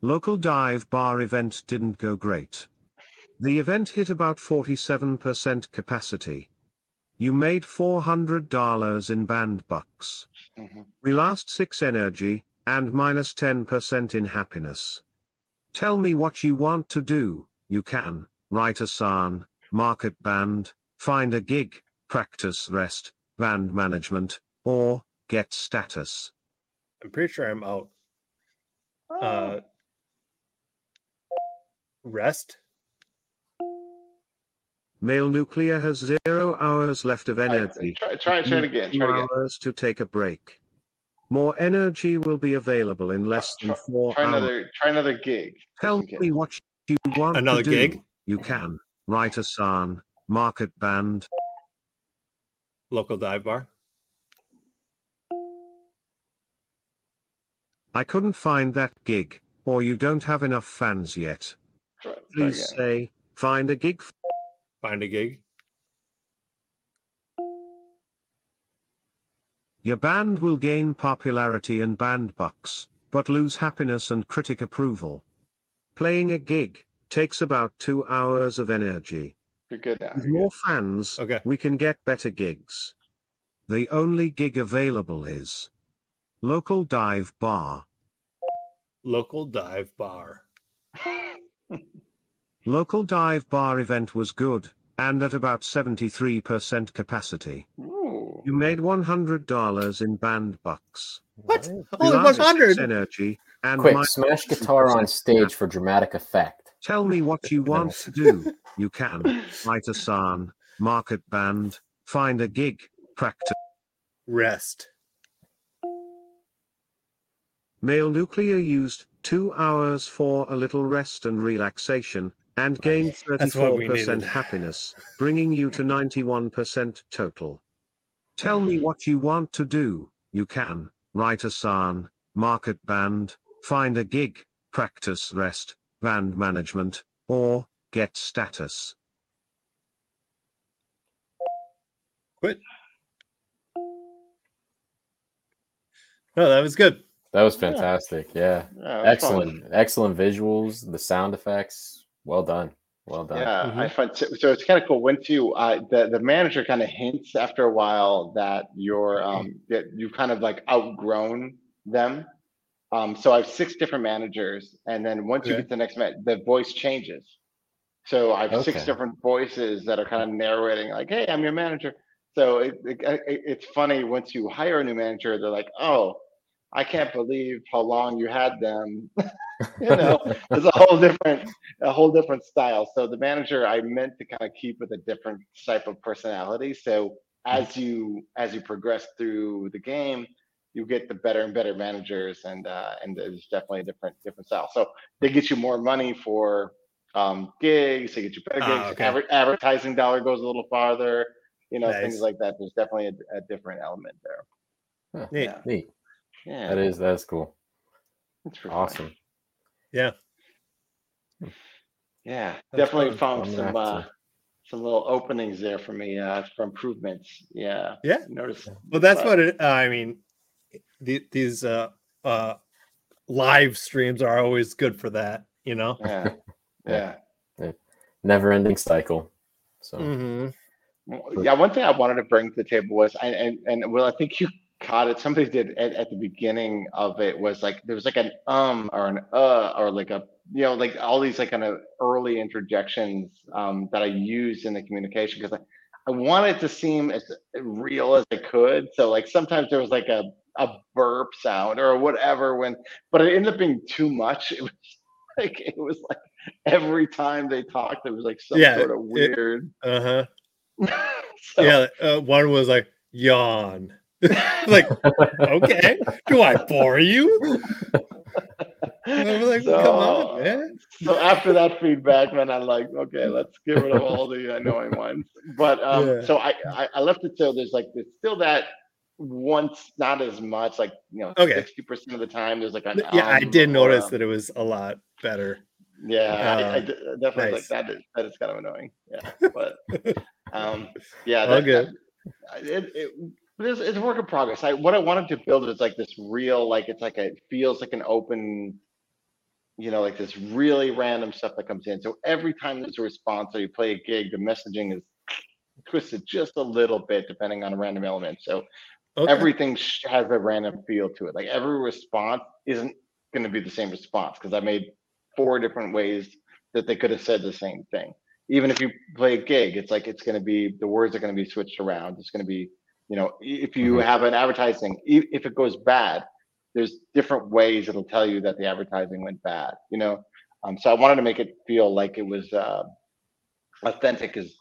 Local dive bar event didn't go great. The event hit about 47% capacity. You made $400 in band bucks. Mhm. We lost 6 energy, and minus 10% in happiness. Tell me what you want to do. You can write a song, market band, find a gig, practice rest, band management, or get status. I'm pretty sure I'm out. Oh, Uh, rest. Male nuclear has zero hours left of all right, energy. try, try, try it again. Two Try it again. hours to take a break. More energy will be available in less than four Try hours. another. Try another gig. Tell me what you want Another to do. gig? You can write a song, market band. Local dive bar. I couldn't find that gig, or you don't have enough fans yet. Try, try Please again. say, find a gig. Find a gig. Your band will gain popularity and band bucks, but lose happiness and critic approval. Playing a gig takes about two hours of energy. You're good now. With more fans, Okay. we can get better gigs. The only gig available is local dive bar. Local dive bar. Local dive bar event was good, and at about 73% capacity. Ooh. You made $100 in band bucks. What? Right. Only You have 100. Energy and Quick, smash guitar on stage for dramatic effect. Tell me what you want to do. You can write a song, market band, find a gig, practice. Rest. Male nuclear used two hours for a little rest and relaxation, and gained That's what we 34% happiness, bringing you to 91% total. Tell me what you want to do. You can write a song, market band, find a gig, practice rest, band management, or get status. Quit. No, that was good. That was fantastic. Yeah. Yeah, that's fun. Excellent. Excellent visuals, the sound effects. Well done. Well done. Yeah, I Mhm. find so, so it's kind of cool. Once you uh, the the manager kind of hints after a while that you're um that you've kind of like outgrown them. Um, so I have six different managers, and then once you get to the next man, the voice changes. So I have six different voices that are kind of narrating, like, "Hey, I'm your manager." So it, it, it it's funny once you hire a new manager, they're like, "Oh, I can't believe how long you had them." you know, it's a whole different a whole different style. So the manager I meant to kind of keep with a different type of personality. So as you as you progress through the game, you get the better and better managers, and uh, and there's definitely a different different style. So they get you more money for um, gigs. They get you better Ah, gigs. okay. Adver- advertising dollar goes a little farther. You know, things like that. There's definitely a, a different element there. Huh, Neat. Yeah, Neat. yeah, That is that's cool. it's pretty funny. Awesome. Yeah. Yeah, That's definitely fun. found I'm some uh, some little openings there for me uh, for improvements. Yeah, Yeah. Notice. Well, that's but- what it. Uh, I mean, the, these uh, uh, live streams are always good for that. You know. Yeah, yeah. Never ending cycle. So hmm Yeah, one thing I wanted to bring to the table was, and and, and well, I think you caught it. Somebody did at, at the beginning of it was like there was like an um or an uh or like a you know like all these like kind of early interjections um that I used in the communication because I, I wanted to seem as real as I could. So like sometimes there was like a a burp sound or whatever when, but it ended up being too much. It was like it was like every time they talked, it was like some Yeah, sort of it- weird. Uh huh. So- Yeah. Uh, one was like yawn. like, okay, do I bore you? I was like, come on, man. So after that feedback, then I'm like, okay, let's get rid of all the annoying ones. But um, Yeah. so I, I I left it so there's like there's still that once not as much like you know Okay. sixty percent of the time there's like an Yeah, I um did notice that it was a lot better. yeah I, I Uh, definitely nice. like that is that is kind of annoying yeah but um yeah that, good. that- it, it, it's, it's a work in progress. I what I wanted to build is like this real, like it's like a, it feels like an open, you know, like this really random stuff that comes in. So every time there's a response or you play a gig, the messaging is twisted just a little bit depending on a random element. So Okay. everything has a random feel to it. Like every response isn't going to be the same response because I made four different ways that they could have said the same thing. Even if you play a gig, it's like it's going to be the words are going to be switched around. It's going to be you know, if you Mhm. have an advertising, if it goes bad, there's different ways it'll tell you that the advertising went bad, you know? Um, so I wanted to make it feel like it was, uh, authentic as,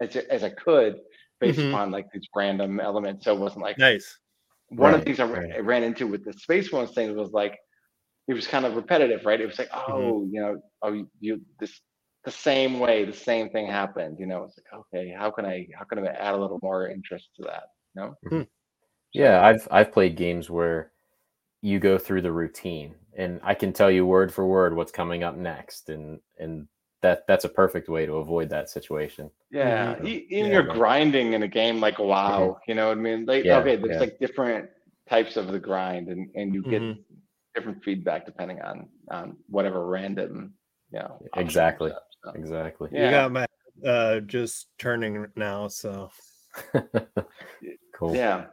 as, as I could based Mhm. upon like these random elements. So it wasn't like, Nice. one of the things I, right. I ran into with the Space Bones thing was like it was kind of repetitive, right? It was like, Mm-hmm. oh, you know, oh, you, you this the same way, the same thing happened. You know, it's like, okay, how can I how can I add a little more interest to that? You know? Yeah, I've I've played games where you go through the routine and I can tell you word for word what's coming up next and and that that's a perfect way to avoid that situation. Yeah, even Yeah, you're right. grinding in a game like WoW, you know what I mean? Like, Yeah, okay, there's yeah. like different types of the grind, and and you get Mhm. different feedback depending on on whatever random, you know. Exactly. up, so. Exactly. Yeah. You got my uh just turning now, so cool. Yeah.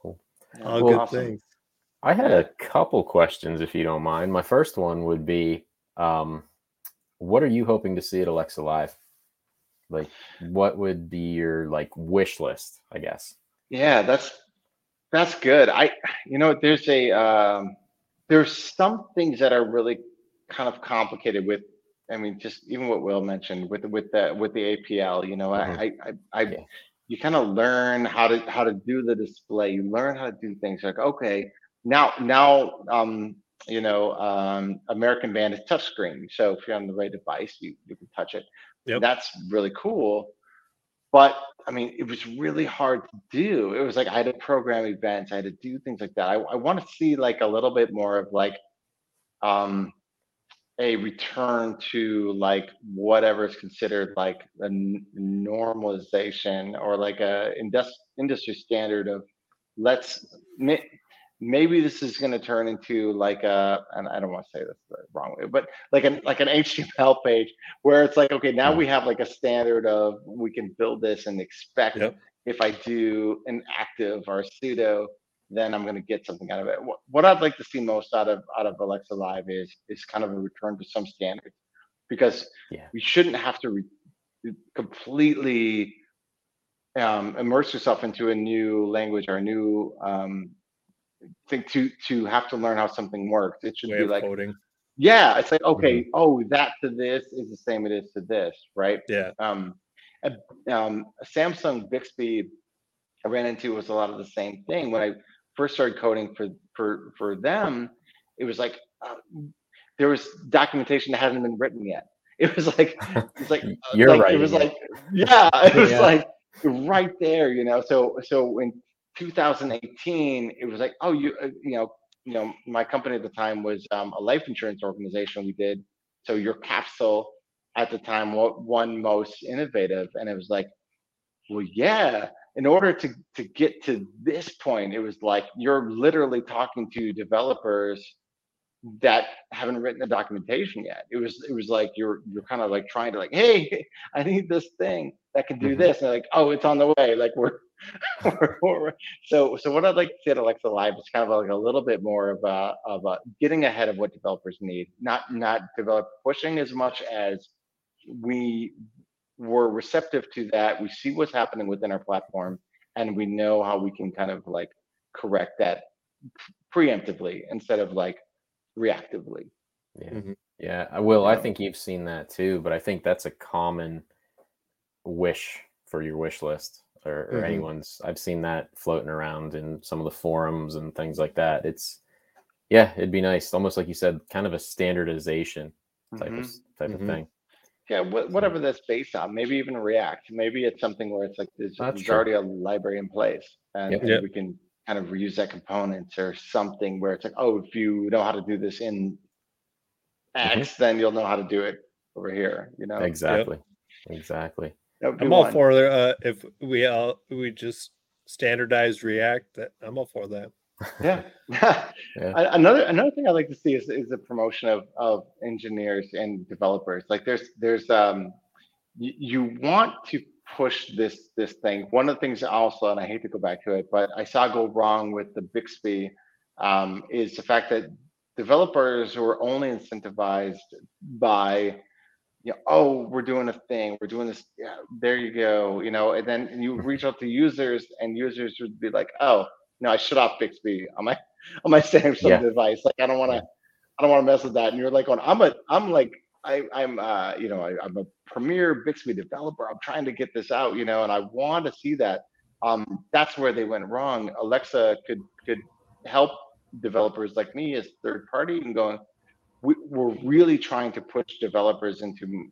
Cool. Yeah, all Well, good awesome. things. I had a couple questions if you don't mind. My first one would be um what are you hoping to see at Alexa Live? Like what would be your like wish list, I guess? Yeah, that's that's good. I you know there's a um there's some things that are really kind of complicated with I mean just even what Will mentioned with with the with the APL, you know, Mhm. I I I, I Yeah. you kind of learn how to how to do the display. You learn how to do things like okay, now now um you know um American Band is touchscreen. So if you're on the right device, you you can touch it. Yep. That's really cool. But I mean, it was really hard to do. It was like I had to program events, I had to do things like that. I, I want to see like a little bit more of like um a return to like whatever is considered like a n- normalization or like a indus- industry standard of let's maybe this is going to turn into like a and I don't want to say this the wrong way, but like an like an HTML page where it's like okay now we have like a standard of we can build this and expect Yep. if I do an active or a pseudo then I'm going to get something out of it. What, what I'd like to see most out of out of Alexa Live is is kind of a return to some standards because Yeah. we shouldn't have to re- completely um, immerse yourself into a new language or a new um, thing to to have to learn how something works. It should Way be like coding. yeah, it's like okay, oh that to this is the same it is to this, right? Yeah. um, a- um, Samsung Bixby I ran into was a lot of the same thing when I first started coding for for for them. It was like uh, there was documentation that hadn't been written yet. It was like it was like You're like, right. It was like yeah, it was Yeah. like right there, you know. So so in 2018, it was like oh you uh, you know you know my company at the time was um, a life insurance organization. We did. So your capsule at the time what one most innovative, and it was like well yeah. In order to to get to this point it was like you're literally talking to developers that haven't written the documentation yet. It was it was like you're you're kind of like trying to like hey i need this thing that can do Mhm. this. And they're like oh it's on the way. Like we're so so what i'd like to see at alexa live is kind of like a little bit more of a of a getting ahead of what developers need not not develop pushing as much as we we're receptive to that. We see what's happening within our platform, and we know how we can kind of like correct that preemptively instead of like reactively. Yeah. Mhm. Yeah. I will. I think you've seen that too, but I think that's a common wish for your wish list or, or Mhm. anyone's. I've seen that floating around in some of the forums and things like that. It's, yeah, it'd be nice. Almost like you said, kind of a standardization type Mhm. of type Mhm. of thing. Yeah, wh- whatever that's based on. Maybe even React. Maybe it's something where it's like there's, there's already a library in place, and, Yep. and Yep. we can kind of reuse that component or something where it's like, oh, if you know how to do this in X, then you'll know how to do it over here. You know, Exactly. Exactly. That would be I'm all one. for uh if we all we just standardized React. That I'm all for that. Yeah. Yeah. Another another thing I like to see is is the promotion of of engineers and developers. Like there's there's um you, you want to push this this thing. One of the things also, and I hate to go back to it, but I saw go wrong with the Bixby um, is the fact that developers were only incentivized by you know, oh, we're doing a thing, we're doing this. Yeah, there you go. You know, and then you reach out to users, and users would be like, oh, no, I shut off Bixby on my on my Samsung Yeah. device. Like, I don't want to, I don't want to mess with that. And you're like, going, I'm a, I'm like, I, I'm, uh, you know, I, I'm a premier Bixby developer. I'm trying to get this out, you know, and I want to see that. Um, that's where they went wrong. Alexa could could help developers like me as third party and going, we, we're really trying to push developers into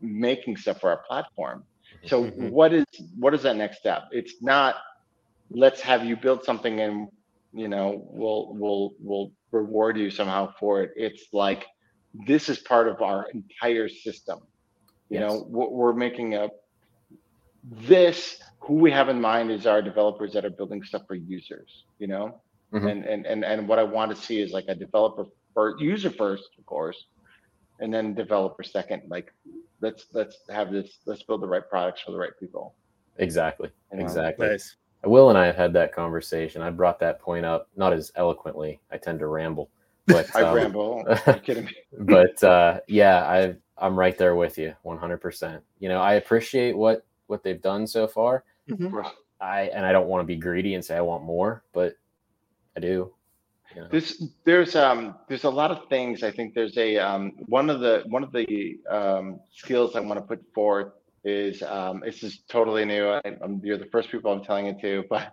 making stuff for our platform. So Mhm. what is what is that next step? It's not let's have you build something and you know we'll we'll we'll reward you somehow for it. It's like this is part of our entire system. You know, Yes. we're, we're making a this who we have in mind is our developers that are building stuff for users. You know, Mhm. and and and and what I want to see is like a developer first, user first, of course, and then developer second. Like let's let's have this let's build the right products for the right people. Exactly. you know? Exactly. Nice. Will and I have had that conversation. I brought that point up, not as eloquently. I tend to ramble, but I um, ramble. Are you kidding me? but uh, yeah, I I'm right there with you, 100. percent You know, I appreciate what what they've done so far. I and I don't want to be greedy and say I want more, but I do. You know? There's there's um there's a lot of things. I think there's a um one of the one of the um skills I want to put forth is um this is totally new. I, I'm, you're the first people I'm telling it to, but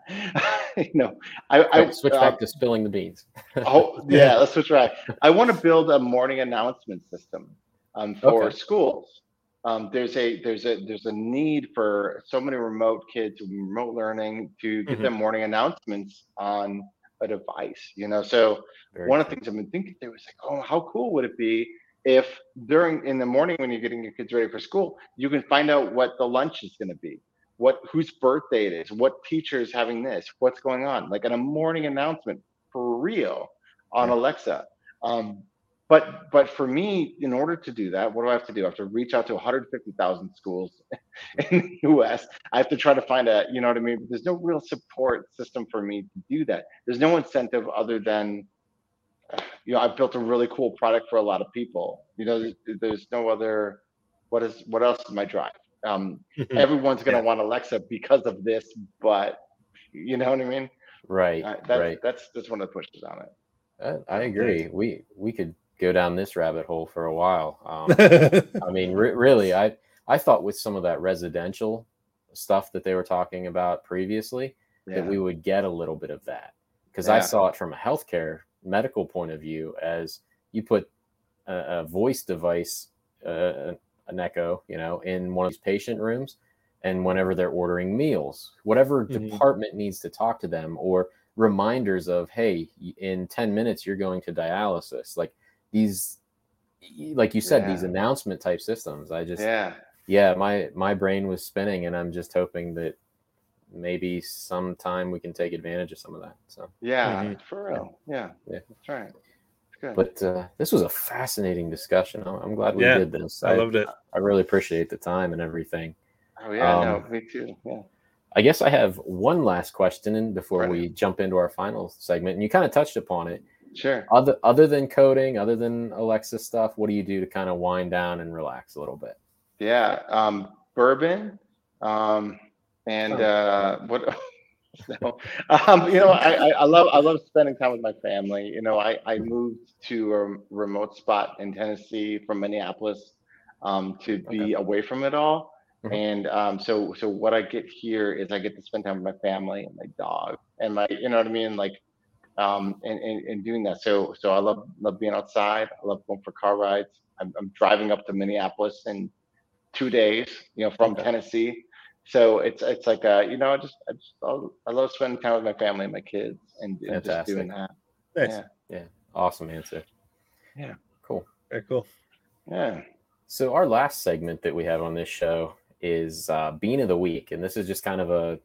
you know I I switch uh, back to spilling the beans. Oh yeah, let's switch right. I want to build a morning announcement system um, for Okay. schools. Um, there's a there's a there's a need for so many remote kids, remote learning, to get Mhm. them morning announcements on a device. You know, so Very one of the things I've been thinking through is like, oh, how cool would it be if during in the morning when you're getting your kids ready for school, you can find out what the lunch is going to be, what whose birthday it is, what teacher is having this, what's going on, like in a morning announcement for real on Yeah. Alexa. Um, but but for me, in order to do that, what do I have to do? I have to reach out to 150,000 schools in the U.S. I have to try to find a, you know what I mean? There's no real support system for me to do that. There's no incentive other than, you know, I've built a really cool product for a lot of people. You know, there's, there's no other. What is what else is my drive? Um, Mhm. everyone's gonna Yeah. want Alexa because of this, but you know what I mean? Right, Uh, that's right. that's that's one of the pushes on it. I agree. We we could go down this rabbit hole for a while. Um, I mean, re- really, I I thought with some of that residential stuff that they were talking about previously that we would get a little bit of that because I saw it from a healthcare medical point of view as you put a, a voice device, uh, an Echo, you know, in one of these patient rooms, and whenever they're ordering meals, whatever Mhm. department needs to talk to them or reminders of, hey, in ten minutes you're going to dialysis, like these. Like you said, these announcement type systems. I just, yeah. yeah, my my brain was spinning, and I'm just hoping that maybe sometime we can take advantage of some of that. So, Yeah, Mhm. for real. Yeah, Yeah. that's right. Good. but uh, this was a fascinating discussion. I'm, I'm glad we Yeah, did this. I loved it. I really appreciate the time and everything. oh yeah, um, no, me too. Yeah. I guess I have one last question and before Right. we jump into our final segment. And you kind of touched upon it. Sure. Other other than coding, other than Alexa stuff, what do you do to kind of wind down and relax a little bit? Yeah. Um, bourbon. Um, and Oh. uh, what? no. Um, you know, I, I, love I love spending time with my family. You know, I, I moved to a remote spot in Tennessee from Minneapolis um, to be Okay. away from it all. Mhm. And um, so so what I get here is I get to spend time with my family and my dog and my you know what I mean like um, and, and, and doing that. So so I love love being outside. I love going for car rides. I'm, I'm driving up to Minneapolis in two days. You know, from Okay. Tennessee. So it's it's like uh you know I just I just I love spending time with my family and my kids and, and just doing that. Nice. Yeah. Awesome answer. Yeah. Cool. Very cool. Yeah. So our last segment that we have on this show is uh, Bean of the Week, and this is just kind of a.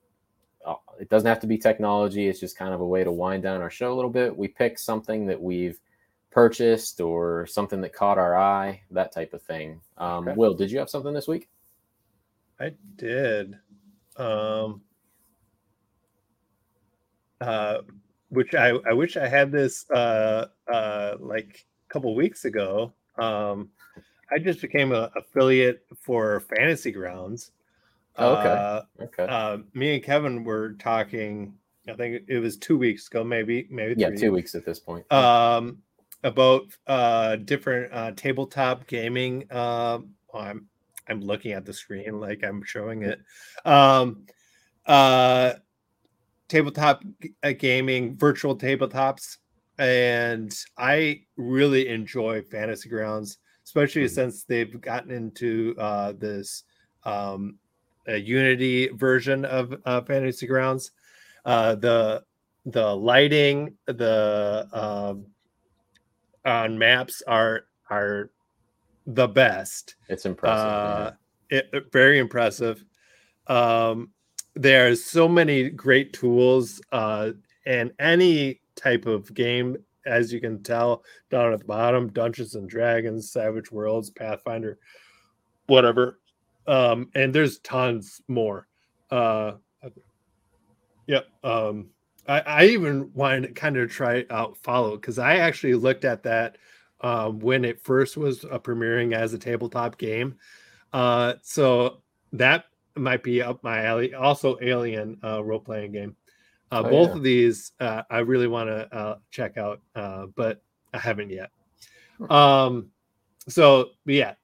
Uh, it doesn't have to be technology. It's just kind of a way to wind down our show a little bit. We pick something that we've purchased or something that caught our eye, that type of thing. Um, Okay. Will, did you have something this week? I did. Um uh which I, I wish I had this uh uh like a couple weeks ago. Um I just became an affiliate for Fantasy Grounds. Oh, okay. Uh, Okay. uh, me and Kevin were talking. I think it was two weeks ago, maybe, maybe yeah, three. two weeks at this point. Um, about uh different uh tabletop gaming. Um, I'm I'm looking at the screen like I'm showing it. Um, uh, tabletop g- uh, gaming, virtual tabletops, and I really enjoy Fantasy Grounds, especially Mhm. since they've gotten into uh this um a Unity version of uh, Fantasy Grounds. Uh, the the lighting, the um, on maps are are the best. it's impressive. Uh, it, it- very impressive. Um, there's so many great tools, uh, and any type of game, as you can tell down at the bottom, Dungeons and Dragons, Savage Worlds, Pathfinder, whatever. Um, and there's tons more. Uh, yep. Um, I, I even wanted to kind of try out follow because I actually looked at that um, when it first was uh, premiering as a tabletop game. Uh, so that might be up my alley. Also, Alien uh, role playing game. Uh, Oh, both yeah. of these uh, I really want to uh, check out, uh, but I haven't yet. Um, so yeah,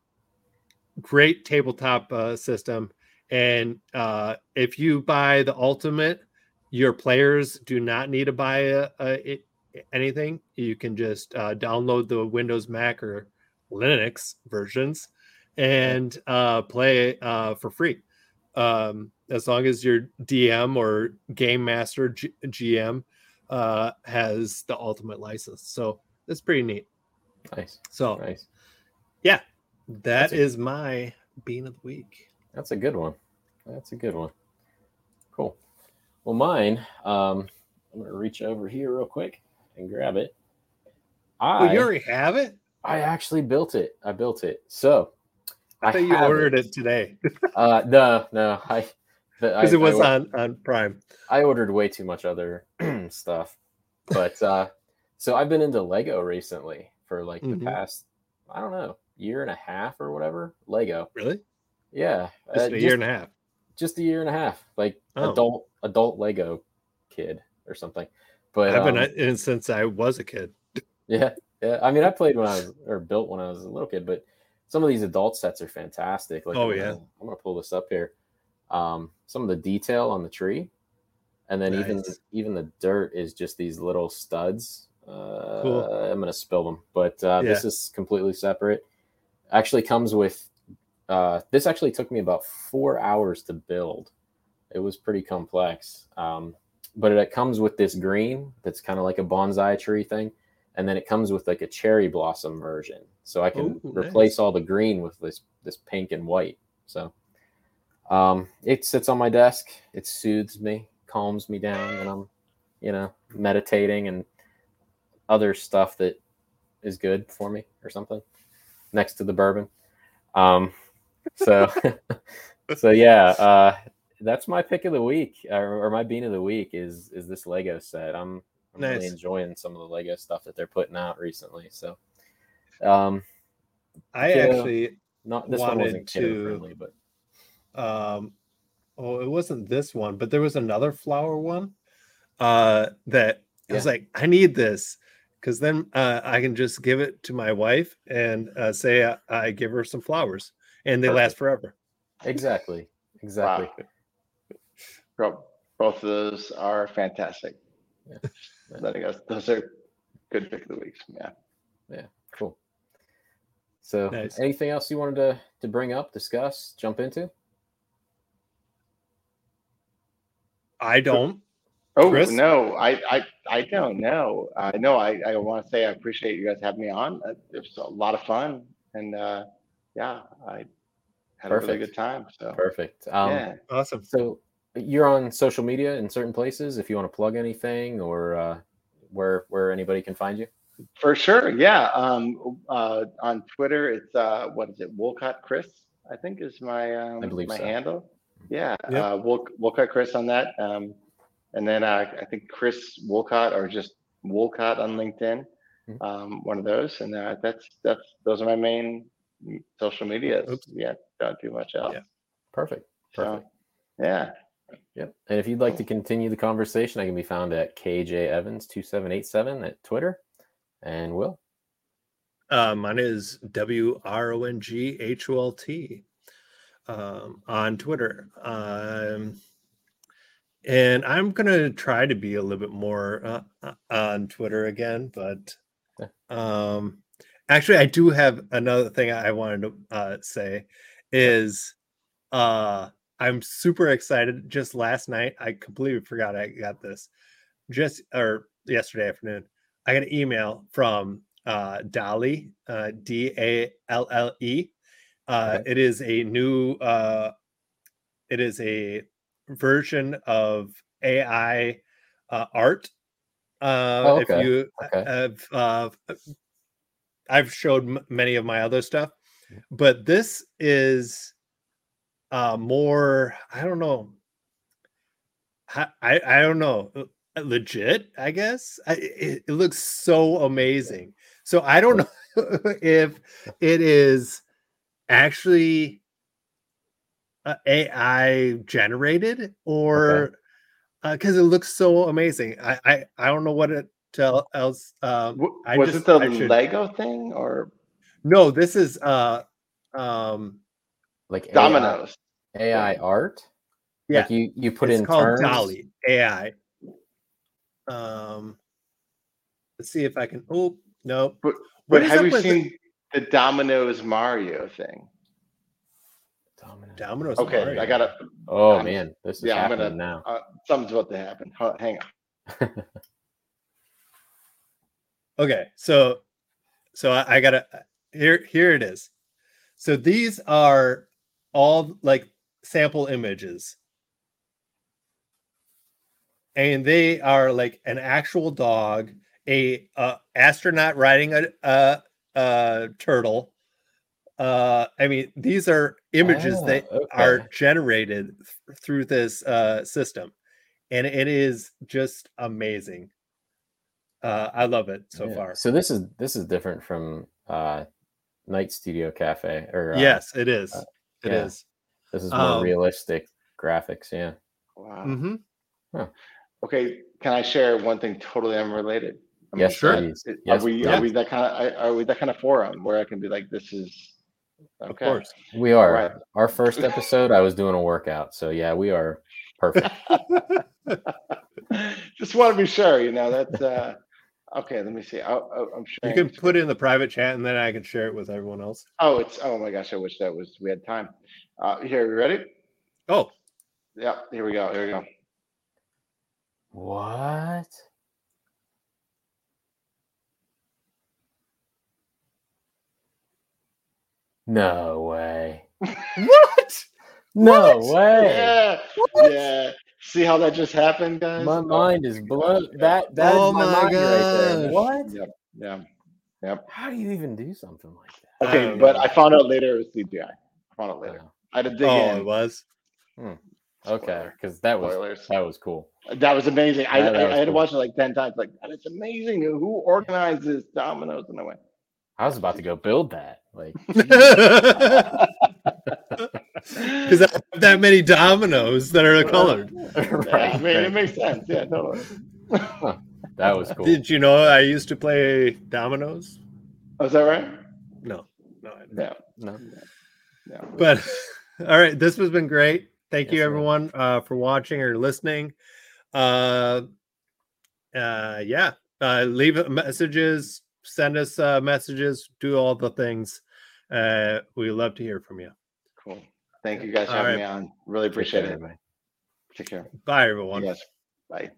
great tabletop uh, system. And uh, if you buy the ultimate, your players do not need to buy a, a, it, anything. You can just uh, download the Windows, Mac, or Linux versions and uh, play uh, for free. Um, as long as your DM or Game Master G- GM uh, has the ultimate license. So that's pretty neat. nice, So nice. yeah, that That's a- is my bean of the week. That's a good one. That's a good one. Cool. Well, mine. Um, I'm gonna reach over here real quick and grab it. I Oh, you already have it? I actually built it. I built it. So I thought you ordered it, today Uh, no, no. I because it was I, on on Prime. I ordered way too much other stuff, but uh, so I've been into Lego recently for like Mhm. the past I don't know year and a half or whatever. Lego, Really? yeah, Just uh, a year and a half. just a year and a half, like Oh. adult adult Lego kid or something. But I've been um, in since I was a kid. yeah, yeah. I mean, I played when I was or built when I was a little kid, but some of these adult sets are fantastic. Like, Oh, I'm yeah. gonna- I'm gonna pull this up here. Um, some of the detail on the tree, and then even Nice. even the dirt is just these little studs. Uh, Cool. I'm gonna spill them, but uh, this is completely separate. Actually, comes with. Uh, this actually took me about four hours to build. It was pretty complex, um, but it comes with this green that's kind of like a bonsai tree thing, and then it comes with like a cherry blossom version. So I can Ooh, replace nice. all the green with this this pink and white. So um, it sits on my desk. It soothes me, calms me down and I'm, you know, meditating and other stuff that is good for me or something next to the bourbon. Um, so, so yeah, uh, that's my pick of the week or, or my bean of the week is is this Lego set. I'm I'm really enjoying some of the Lego stuff that they're putting out recently. So, um, I Yeah. actually not this one wasn't to- friendly, but um oh it wasn't this one, but there was another flower one uh that I was like, I need this because then uh, I can just give it to my wife and uh, say I, I give her some flowers and they last forever. exactly, exactly. Wow. Both of those are fantastic. Yeah. I think those, those are good pick of the weeks. Yeah. Yeah. Cool. So, Nice. anything else you wanted to to bring up, discuss, jump into? I don't. Oh Chris? no, I, I I don't know. I know I, I want to say I appreciate you guys having me on. Uh, It was a lot of fun, and uh, yeah, I had a really Perfect. good time. So Perfect. Um, yeah, Awesome. So, you're on social media in certain places. If you want to plug anything or uh, where where anybody can find you. for sure. Yeah. Um. Uh. On Twitter, it's uh. What is it? Woolcott Chris, I think is my um I believe my so. handle. Yeah. Yep. Uh. Wolc- Woolcott Chris on that. Um. And then uh, I think Chris Woolcott or just Woolcott on LinkedIn. Mhm. Um. One of those, and uh, that's that's those are my main social media. is- Oops. Yeah, don't do much else. Yeah. Perfect. So, Perfect. yeah. Yep. And if you'd like to continue the conversation, I can be found at KJ Evans two seven eight seven at Twitter. And Will. Uh, mine is W R O N G H O L T um, on Twitter. Um, and I'm gonna try to be a little bit more uh, uh, on Twitter again, but um, actually, I do have another thing I wanted to uh, say is uh, I'm super excited. Just last night, I completely forgot I got this. Just or yesterday afternoon, I got an email from uh, DALL-E, uh, D A L L E. Uh, Okay. It is a new. Uh, it is a version of AI uh, art. Uh, Oh, If you Okay. have, uh, I've showed m- many of my other stuff, but this is uh, more. I don't know. I I, don't know. uh, Legit, I guess. I, it, it looks so amazing. So I don't know if it is actually uh, AI generated or because it looks so amazing. I, I I don't know what it tell else. Um, W- I was just- it the I should- Lego thing or no, this is uh um Like Dominoes? AI art. Yeah. Like you you put it's in called terms. DALL-E AI. Um, let's see if I can. Oh no, But, but have you with the- seen the Dominoes Mario thing? Domino. Domino's. Okay, Mario. I gotta. Oh I'm- man, this is yeah, I'm gonna- now. Uh, something's about to happen. Ho- Hang on. Okay, so so I, I gotta here here it is. So these are all like sample images. And they are like an actual dog, a uh, astronaut riding a, a, a turtle. Uh, I mean, these are images Ah, that okay. are generated th- through this uh, system, and it is just amazing. Uh, I love it so Yeah. far. So this is this is different from uh Night Studio Cafe or uh, yes, it is. uh, It yeah. is. This is more Um, realistic graphics. Yeah. Wow. Mm-hmm. Okay, can I share one thing totally unrelated? I mean, Yes, sure. please. Are Yes, we yeah. are we that kind of are we that kind of forum where I can be like, this is okay? Of course. We are. Right. Our first episode, I was doing a workout. So yeah, we are perfect. Just want to be sure, you know. That's uh okay. Let me see. I, I, I'm sure You can put it in the private chat, and then I can share it with everyone else. Oh, it's oh my gosh! I wish that was we had time. Uh, here, you ready? Oh, Yeah, here we go. Here we go. what? No way. what? No way. Yeah, yeah. See how that just happened, guys? My mind is blown. That that is Oh my, my mind right there. gosh. What? Yep, yeah. Yep. How do you even do something like that? Okay, don't but know. I found out later it was CGI. I found out later. Oh, I had to dig Oh, in. it was. Hmm. okay, because that was Spoilers. that was cool. That was amazing. I, That- that I, was I had to watch it like ten times. Like that is amazing. Who organizes this dominoes in a way? I was about to go build that. Like, Because I have that many dominoes that are colored. right, I mean, right. it makes sense. Yeah, totally. that was cool. Did you know I used to play dominoes? Oh, is that right? No, no. I didn't. Yeah. No. Yeah. But all right, this has been great. Thank you, Yes, man. everyone, uh, for watching or listening. Uh, uh, yeah, uh, leave messages, send us uh, messages, do all the things. Uh, we love to hear from you. Cool. Thank you guys for All having right. me on. Really appreciate care, it. everybody. Take care. Bye, everyone. Yes. Bye.